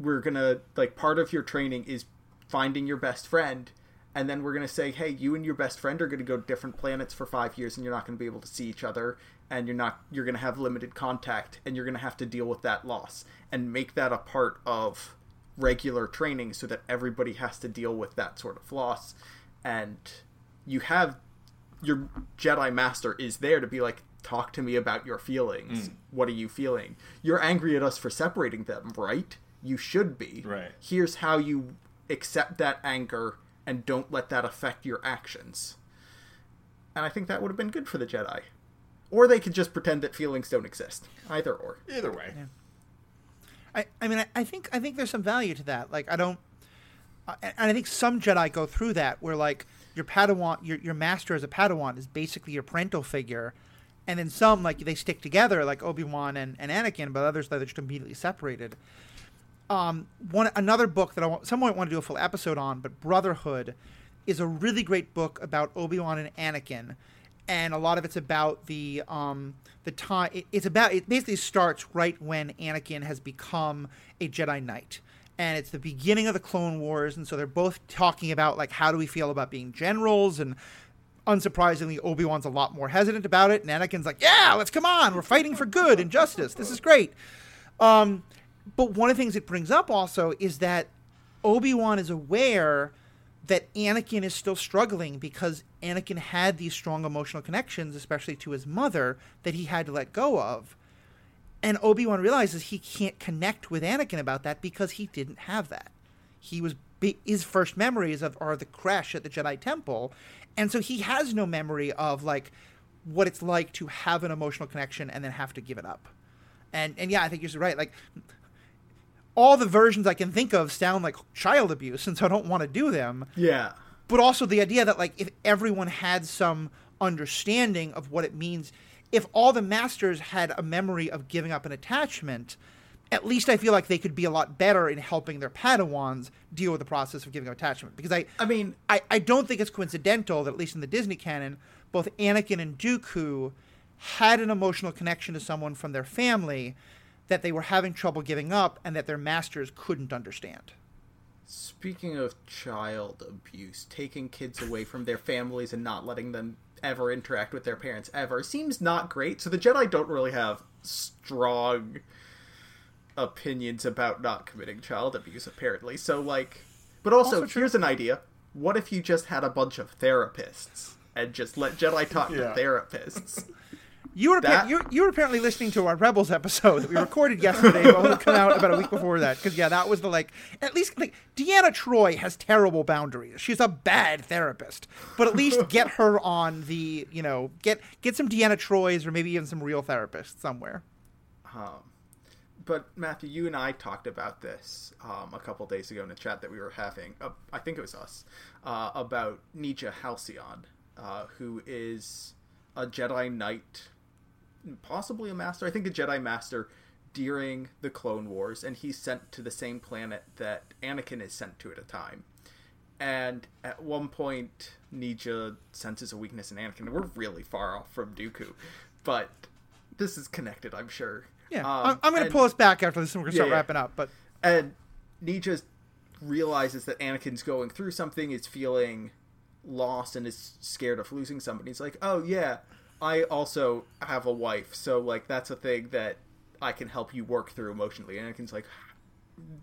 we're going to, like, part of your training is finding your best friend. And then we're going to say, hey, you and your best friend are going to go to different planets for five years and you're not going to be able to see each other. And you're not, you're going to have limited contact and you're going to have to deal with that loss and make that a part of regular training so that everybody has to deal with that sort of loss. And you have your Jedi Master is there to be like, talk to me about your feelings. Mm. What are you feeling? You're angry at us for separating them, right? You should be. Right. Here's how you accept that anger and don't let that affect your actions. And I think that would have been good for the Jedi. Or they could just pretend that feelings don't exist. Either or. Either way. I, I mean, I, I think I think there's some value to that. Like, I don't, uh, and I think some Jedi go through that where like your Padawan, your your master as a Padawan is basically your parental figure, and then some like they stick together like Obi Wan and, and Anakin, but others they're just immediately separated. Um, one another book that I want, some might want to do a full episode on, but Brotherhood is a really great book about Obi Wan and Anakin, and a lot of it's about the um, the time. It, it's about it basically starts right when Anakin has become a Jedi Knight, and it's the beginning of the Clone Wars, and so they're both talking about like how do we feel about being generals and. Unsurprisingly, Obi Wan's a lot more hesitant about it, and Anakin's like, "Yeah, let's come on. We're fighting for good and justice. This is great." Um, but one of the things it brings up also is that Obi Wan is aware that Anakin is still struggling because Anakin had these strong emotional connections, especially to his mother, that he had to let go of. And Obi Wan realizes he can't connect with Anakin about that because he didn't have that. He was his first memories of are the crash at the Jedi Temple, and so he has no memory of like what it's like to have an emotional connection and then have to give it up. And and yeah, I think you're right. Like all the versions I can think of sound like child abuse, and so I don't want to do them. Yeah. But also the idea that like if everyone had some understanding of what it means, if all the masters had a memory of giving up an attachment, at least I feel like they could be a lot better in helping their Padawans deal with the process of giving up attachment. Because I, I mean, I, I don't think it's coincidental that at least in the Disney canon, both Anakin and Dooku had an emotional connection to someone from their family that they were having trouble giving up and that their masters couldn't understand. Speaking of child abuse, taking kids away from their families and not letting them ever interact with their parents ever seems not great. So the Jedi don't really have strong opinions about not committing child abuse apparently. So like but also, also here's an idea. What if you just had a bunch of therapists and just let Jedi talk yeah. to therapists? You were, that... you, you were apparently listening to our Rebels episode that we recorded yesterday, but will come out about a week before that. Because yeah, that was the like at least like Deanna Troi has terrible boundaries. She's a bad therapist, but at least get her on the you know get get some Deanna Trois or maybe even some real therapists somewhere. Um, but Matthew, you and I talked about this um, a couple days ago in a chat that we were having. Uh, I think it was us uh, about Nejaa Halcyon, uh, who is a Jedi Knight possibly a master. I think a Jedi master during the Clone Wars, and he's sent to the same planet that Anakin is sent to at a time. And at one point, Nejaa senses a weakness in Anakin, and we're really far off from Dooku, but this is connected, I'm sure. Yeah, um, I'm, going to pull us back after this, and we're going to start yeah, wrapping up. But and Nejaa realizes that Anakin's going through something, is feeling lost, and is scared of losing somebody. He's like, "Oh yeah, I also have a wife, so like that's a thing that I can help you work through emotionally. And Anakin's like,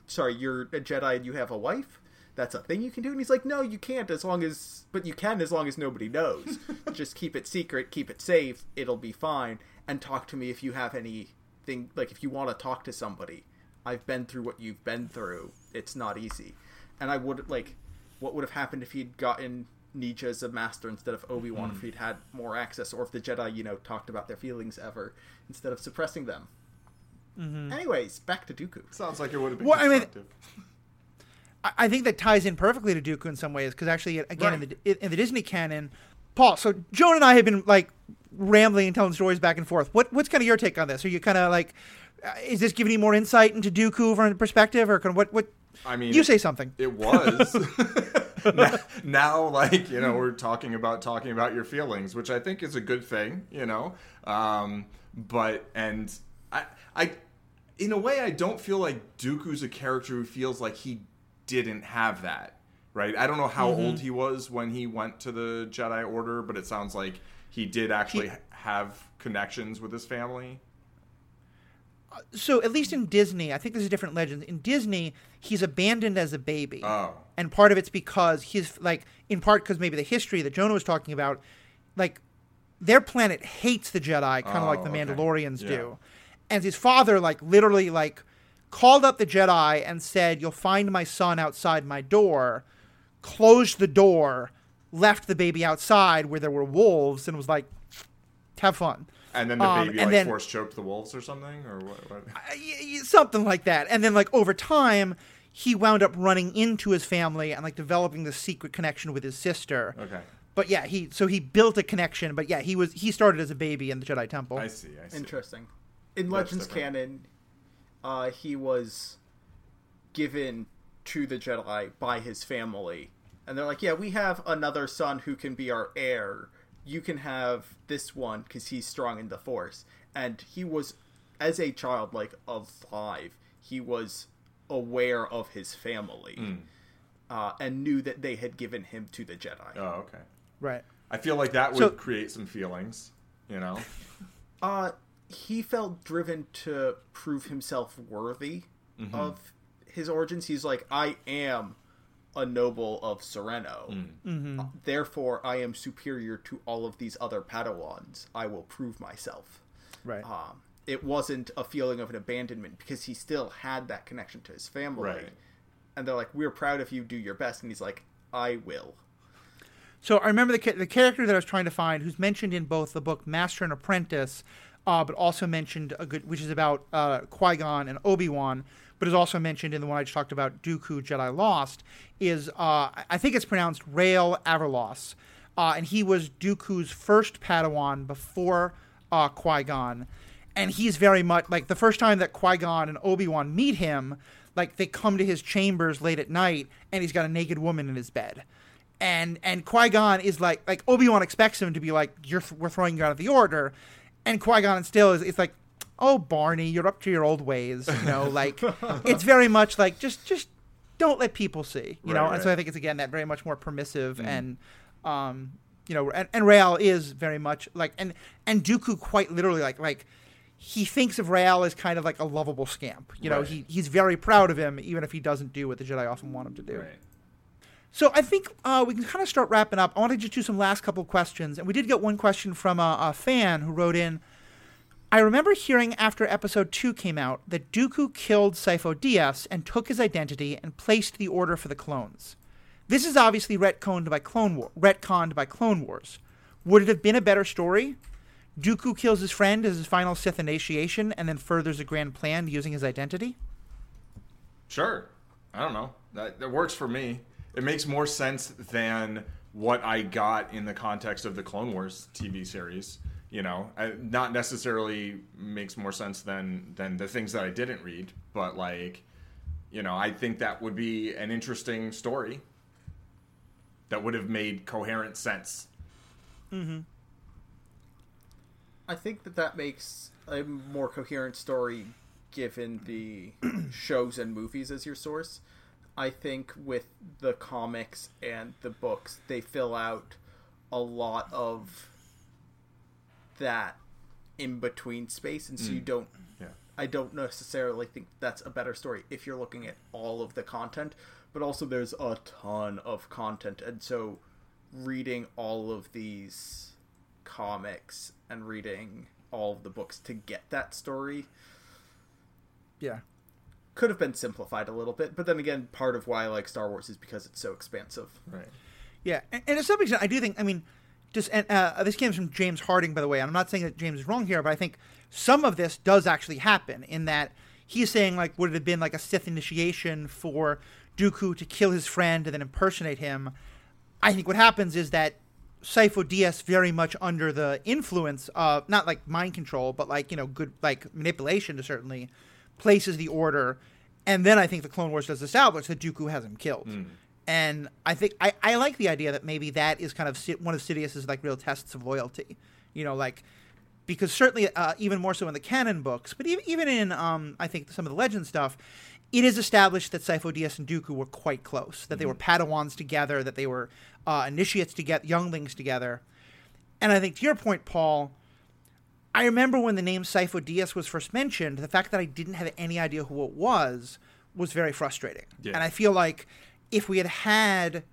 sorry, you're a Jedi and you have a wife. That's a thing you can do. And he's like, no, you can't as long as, but you can as long as nobody knows. Just keep it secret, keep it safe. It'll be fine. And talk to me if you have anything, like if you want to talk to somebody. I've been through what you've been through. It's not easy. And I would like, what would have happened if he'd gotten Nejaa as a master instead of Obi Wan, mm. if hmm. he'd had more access, or if the Jedi, you know, talked about their feelings ever instead of suppressing them. Mm-hmm. Anyways, back to Dooku. Sounds like it would have been well, I mean, I think that ties in perfectly to Dooku in some ways because actually, again, right. in the in the Disney canon, Paul. So Joan and I have been like rambling and telling stories back and forth. What what's kind of your take on this? Are you kind of like, uh, is this giving you more insight into Dooku from perspective, or kind of what what? I mean, you say something. It was. now, now, like you know, we're talking about talking about your feelings, which I think is a good thing. You know, um, but and I, I, in a way, I don't feel like Dooku's a character who feels like he didn't have that. Right? I don't know how mm-hmm. old he was when he went to the Jedi Order, but it sounds like he did actually he, have connections with his family so at least in Disney, I think there's a different legend. In Disney, he's abandoned as a baby. Oh. And part of it's because he's like in part because maybe the history that Jonah was talking about, like their planet hates the Jedi, kind of oh, like the oh, okay. Mandalorians yeah. do. And his father like literally like called up the Jedi and said, "You'll find my son outside my door." Closed the door, left the baby outside where there were wolves, and was like, "Have fun." And then the um, baby like then, force choked the wolves or something, or what? what? Uh, something like that. And then like over time, he wound up running into his family and like developing this secret connection with his sister. Okay. But yeah, he so he built a connection. But yeah, he was he started as a baby in the Jedi Temple. I see. I see. Interesting. In That's Legends different. canon, uh, he was given to the Jedi by his family, and they're like, "Yeah, we have another son who can be our heir." You can have this one because he's strong in the force. And he was as a child like of five he was aware of his family mm. uh, and knew that they had given him to the jedi. Oh okay. Right. I feel like that would so, create some feelings you know? Uh he felt driven to prove himself worthy mm-hmm. of his origins. He's like i am a noble of Serenno. Mm-hmm. Uh, therefore, I am superior to all of these other Padawans. I will prove myself. Right. Um, it wasn't a feeling of an abandonment because he still had that connection to his family. Right. And they're like, "We're proud of you. Do your best." And he's like, "I will." So I remember the ca- the character that I was trying to find, who's mentioned in both the book Master and Apprentice, uh, but also mentioned a good, which is about uh, Qui Gon and Obi Wan, but is also mentioned in the one I just talked about, Dooku Jedi Lost, is uh, I think it's pronounced Rael Averross, uh, and he was Dooku's first Padawan before uh, Qui Gon, and he's very much like the first time that Qui Gon and Obi Wan meet him, like they come to his chambers late at night, and he's got a naked woman in his bed. And and Qui Gon is like like Obi Wan expects him to be like you're we're throwing you out of the order, and Qui Gon still is it's like oh Barney you're up to your old ways you know like it's very much like just just don't let people see you know Right, and so. I think it's again that very much more permissive and um you know and, and Rael is very much like and and Dooku quite literally like like he thinks of Rael as kind of like a lovable scamp you know Right. he he's very proud of him even if he doesn't do what the Jedi often want him to do. Right. So I think uh, we can kind of start wrapping up. I want to just do some last couple questions, and we did get one question from a, a fan who wrote in. I remember hearing after episode two came out that Dooku killed Sifo Dyas and took his identity and placed the order for the clones. This is obviously retconned by Clone War, retconned by Clone Wars. Would it have been a better story? Dooku kills his friend as his final Sith initiation and then furthers a grand plan using his identity. Sure. I don't know. That, that works for me. It makes more sense than what I got in the context of the Clone Wars TV series. You know, I, not necessarily makes more sense than than the things that I didn't read, but like, you know, I think that would be an interesting story that would have made coherent sense. Mm-hmm. I think that that makes a more coherent story given the shows and movies as your source. I think with the comics and the books, they fill out a lot of that in between space, and so you mm. don't. Yeah. I don't necessarily think that's a better story if you're looking at all of the content, but also there's a ton of content, and so reading all of these comics and reading all of the books to get that story Yeah. could have been simplified a little bit, but then again, part of why I like Star Wars is because it's so expansive. Right. Yeah, and, and to some extent, I do think. I mean, just and uh, this came from James Harding, by the way. I'm not saying that James is wrong here, but I think some of this does actually happen in that he's saying like, would it have been like a Sith initiation for Dooku to kill his friend and then impersonate him? I think what happens is that Sifo Dyas, very much under the influence of not like mind control, but like you know, good like manipulation to certainly places the order, and then I think the Clone Wars does establish that Dooku has him killed. And I think I, I like the idea that maybe that is kind of one of Sidious's like real tests of loyalty, you know, like because certainly uh, even more so in the canon books, but even even in um, I think some of the legend stuff, it is established that Sifo Dyas and Dooku were quite close, that they were Padawans together, that they were uh, initiates get younglings together, and I think to your point, Paul. I remember when the name Sifo Dyas was first mentioned, the fact that I didn't have any idea who it was was very frustrating. Yeah. And I feel like if we had had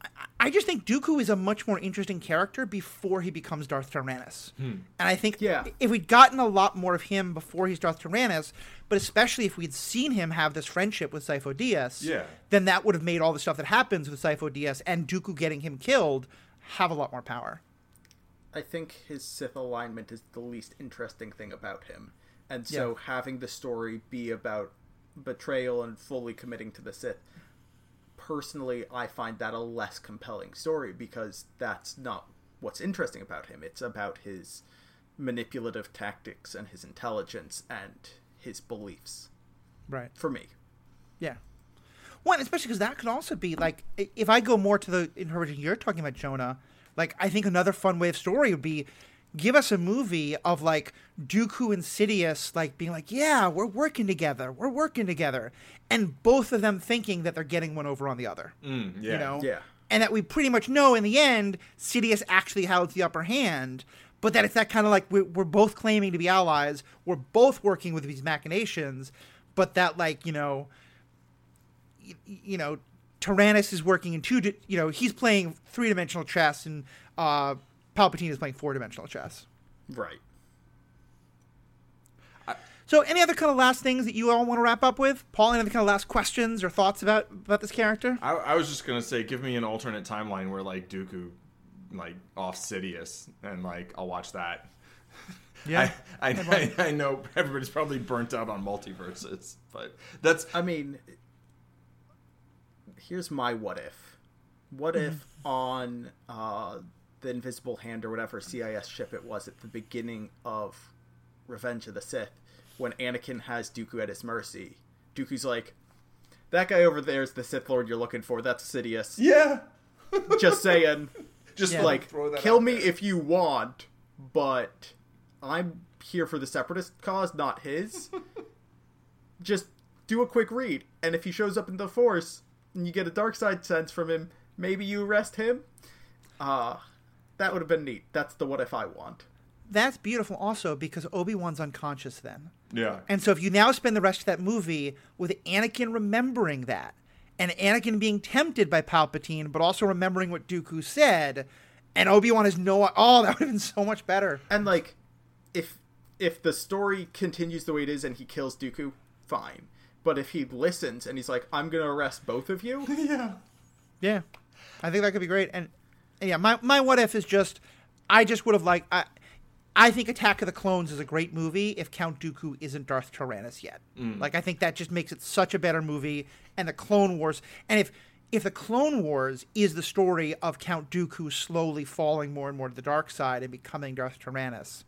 I- I just think Dooku is a much more interesting character before he becomes Darth Tyrannus. Hmm. And I think Yeah. if we'd gotten a lot more of him before he's Darth Tyrannus, but especially if we'd seen him have this friendship with Sifo Dyas, Yeah. then that would have made all the stuff that happens with Sifo Dyas and Dooku getting him killed have a lot more power. I think his Sith alignment is the least interesting thing about him. And so Yeah. having the story be about betrayal and fully committing to the Sith, personally, I find that a less compelling story because that's not what's interesting about him. It's about his manipulative tactics and his intelligence and his beliefs. Right. For me. Yeah. One, especially because that could also be like, if I go more to the interpretation you're talking about, Jonah, like, I think another fun way of story would be give us a movie of like Dooku and Sidious, like being like, yeah, we're working together, we're working together. And both of them thinking that they're getting one over on the other. Mm, yeah. You know? Yeah. And that we pretty much know in the end, Sidious actually holds the upper hand, but that it's that kind of like we're, we're both claiming to be allies, we're both working with these machinations, but that, like, you know, y- you know, Tyrannus is working in two. di- You know, he's playing three dimensional chess, and uh, Palpatine is playing four dimensional chess. Right. So, any other kind of last things that you all want to wrap up with, Paul? Any other kind of last questions or thoughts about about this character? I, I was just gonna say, give me an alternate timeline where like Dooku, like off Sidious, and like I'll watch that. Yeah. I, I, I, I know everybody's probably burnt out on multiverses, but that's I mean, here's my what if. What if on uh, the Invisible Hand or whatever CIS ship it was at the beginning of Revenge of the Sith, when Anakin has Dooku at his mercy, Dooku's like, "That guy over there is the Sith Lord you're looking for. That's Sidious." yeah. Just saying, Just Yeah. like, throw that kill me there. if you want, but I'm here for the Separatist cause, not his. Just do a quick read, and if he shows up in the Force and you get a dark side sense from him, maybe you arrest him. Uh that would have been neat. That's the what if I want. That's beautiful, also because Obi Wan's unconscious then. Yeah. And so if you now spend the rest of that movie with Anakin remembering that, and Anakin being tempted by Palpatine, but also remembering what Dooku said, and Obi Wan is no oh, that would have been so much better. And like, if if the story continues the way it is and he kills Dooku, fine. But if he listens and he's like, "I'm gonna arrest both of you," yeah. Yeah, I think that could be great. And, and yeah, my my what if is just, I just would have liked. I, I think Attack of the Clones is a great movie if Count Dooku isn't Darth Tyrannus yet. Mm. Like I think that just makes it such a better movie. And the Clone Wars, and if if the Clone Wars is the story of Count Dooku slowly falling more and more to the dark side and becoming Darth Tyrannus,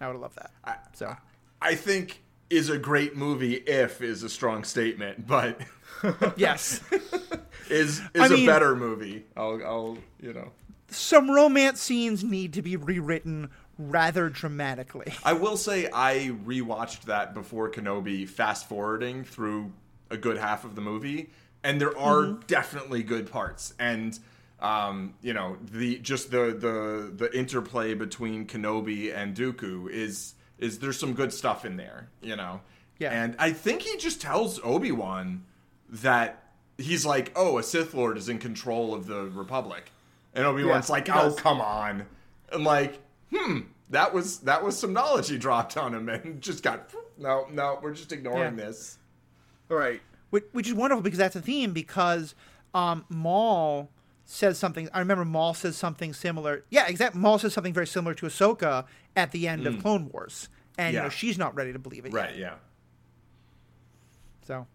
I would have loved that. so I think is a great movie if is a strong statement, but yes, is is I a mean- better movie. I'll I'll you know. some romance scenes need to be rewritten rather dramatically. I will say I rewatched that before Kenobi, fast forwarding through a good half of the movie, and there are Mm-hmm. definitely good parts. And um, you know, the just the the the interplay between Kenobi and Dooku is is there's some good stuff in there, you know. Yeah. And I think he just tells Obi Wan that he's like, "Oh, a Sith Lord is in control of the Republic," and Obi Wan's Yeah, like, "Oh, come on," and like, hmm, that was that was some knowledge he dropped on him, and just got no, no, we're just ignoring Yeah. this. all right. which, which is wonderful because that's a theme because um, Maul says something. I remember Maul says something similar. Yeah, exactly. Maul says something very similar to Ahsoka at the end of Clone Wars, and you know she's not ready to believe it. Right? Yet. Yeah. So, all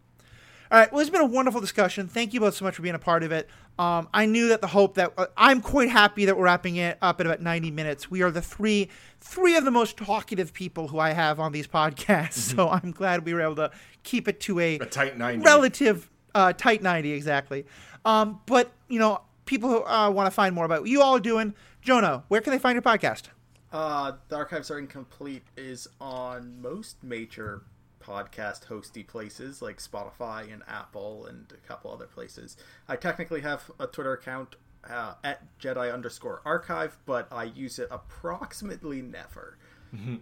right. Well, it's been a wonderful discussion. Thank you both so much for being a part of it. Um, I knew that the hope that uh, I'm quite happy that we're wrapping it up at about 90 minutes. We are the three three of the most talkative people who I have on these podcasts, so I'm glad we were able to keep it to a A tight ninety. relative uh, tight 90 exactly um, but you know people who uh, want to find more about what you all are doing jonah where can they find your podcast Uh, the archives are incomplete is on most major podcast hosty places like Spotify and Apple and a couple other places. I technically have a Twitter account uh, at Jedi underscore archive, but I use it approximately never.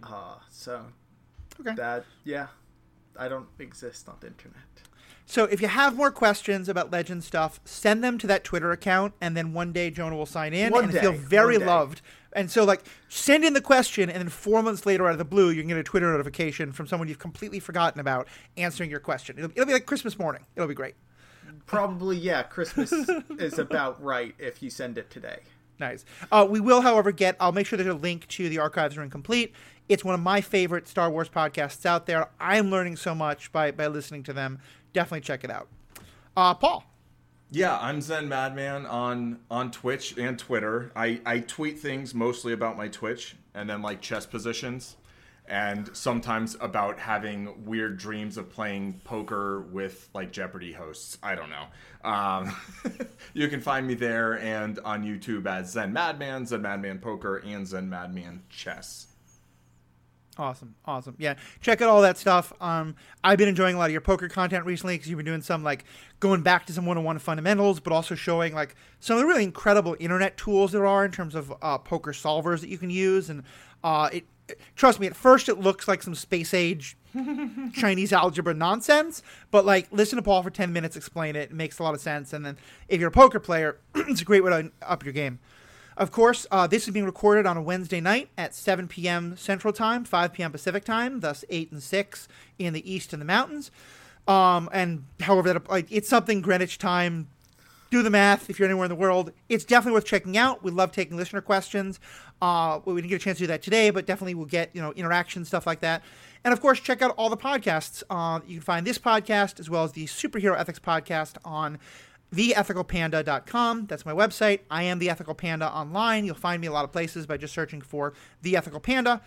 Uh, so okay that yeah, I don't exist on the internet. So if you have more questions about legend stuff send them to that twitter account and then one day jonah will sign in One and day, feel very loved and so like send in the question and then four months later out of the blue you can get a twitter notification from someone you've completely forgotten about answering your question it'll, it'll be like christmas morning it'll be great Probably yeah, Christmas is about right if you send it today. Nice. Uh, we will, however, get. I'll make sure there's a link to the archives are incomplete. It's one of my favorite Star Wars podcasts out there. I'm learning so much by by listening to them. Definitely check it out. Uh, Paul. Yeah, I'm Zen Madman on on Twitch and Twitter. I I tweet things mostly about my Twitch and then like chess positions, and sometimes about having weird dreams of playing poker with like Jeopardy hosts. I don't know. Um, you can find me there and on YouTube as Zen Madman, Zen Madman Poker, and Zen Madman Chess. Awesome, awesome. Yeah, check out all that stuff. Um, I've been enjoying a lot of your poker content recently because you've been doing some like going back to some one-on-one fundamentals, but also showing like some of the really incredible internet tools there are in terms of uh, poker solvers that you can use. And uh, it, trust me, at first it looks like some space age Chinese algebra nonsense, but like listen to Paul for 10 minutes explain it. It makes a lot of sense. And then if you're a poker player, it's a great way to up your game. Of course, uh, this is being recorded on a Wednesday night at 7 p.m. Central Time, 5 p.m. Pacific Time, thus 8 and 6 in the East and the mountains. Um, and however that like, it's something Greenwich time. Do the math if you're anywhere in the world. It's definitely worth checking out. We love taking listener questions. Uh, we didn't get a chance to do that today, but definitely we'll get you know interaction stuff like that. And of course, check out all the podcasts. Uh, you can find this podcast as well as the Superhero Ethics podcast on theethicalpanda.com. That's my website. I am the Ethical Panda online. You'll find me a lot of places by just searching for the Ethical Panda.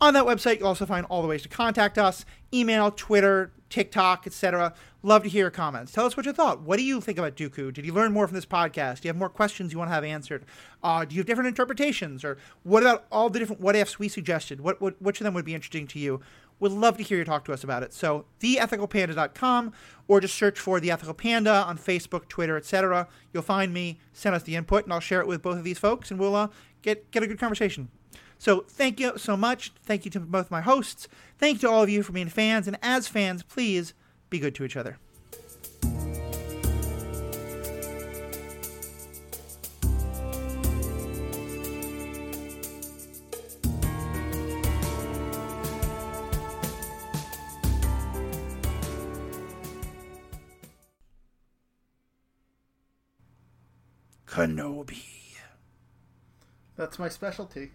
On that website, you'll also find all the ways to contact us email, Twitter, TikTok, etc. Love to hear your comments. Tell us what you thought. What do you think about Dooku? Did you learn more from this podcast? Do you have more questions you want to have answered? Uh, do you have different interpretations? Or what about all the different what ifs we suggested? What, what, which of them would be interesting to you? Would love to hear you talk to us about it. So, theethicalpanda.com or just search for The Ethical Panda on Facebook, Twitter, etc. You'll find me, send us the input, and I'll share it with both of these folks, and we'll uh, get, get a good conversation. So, thank you so much. Thank you to both my hosts. Thank you to all of you for being fans. And as fans, please be good to each other. Kenobi. That's my specialty.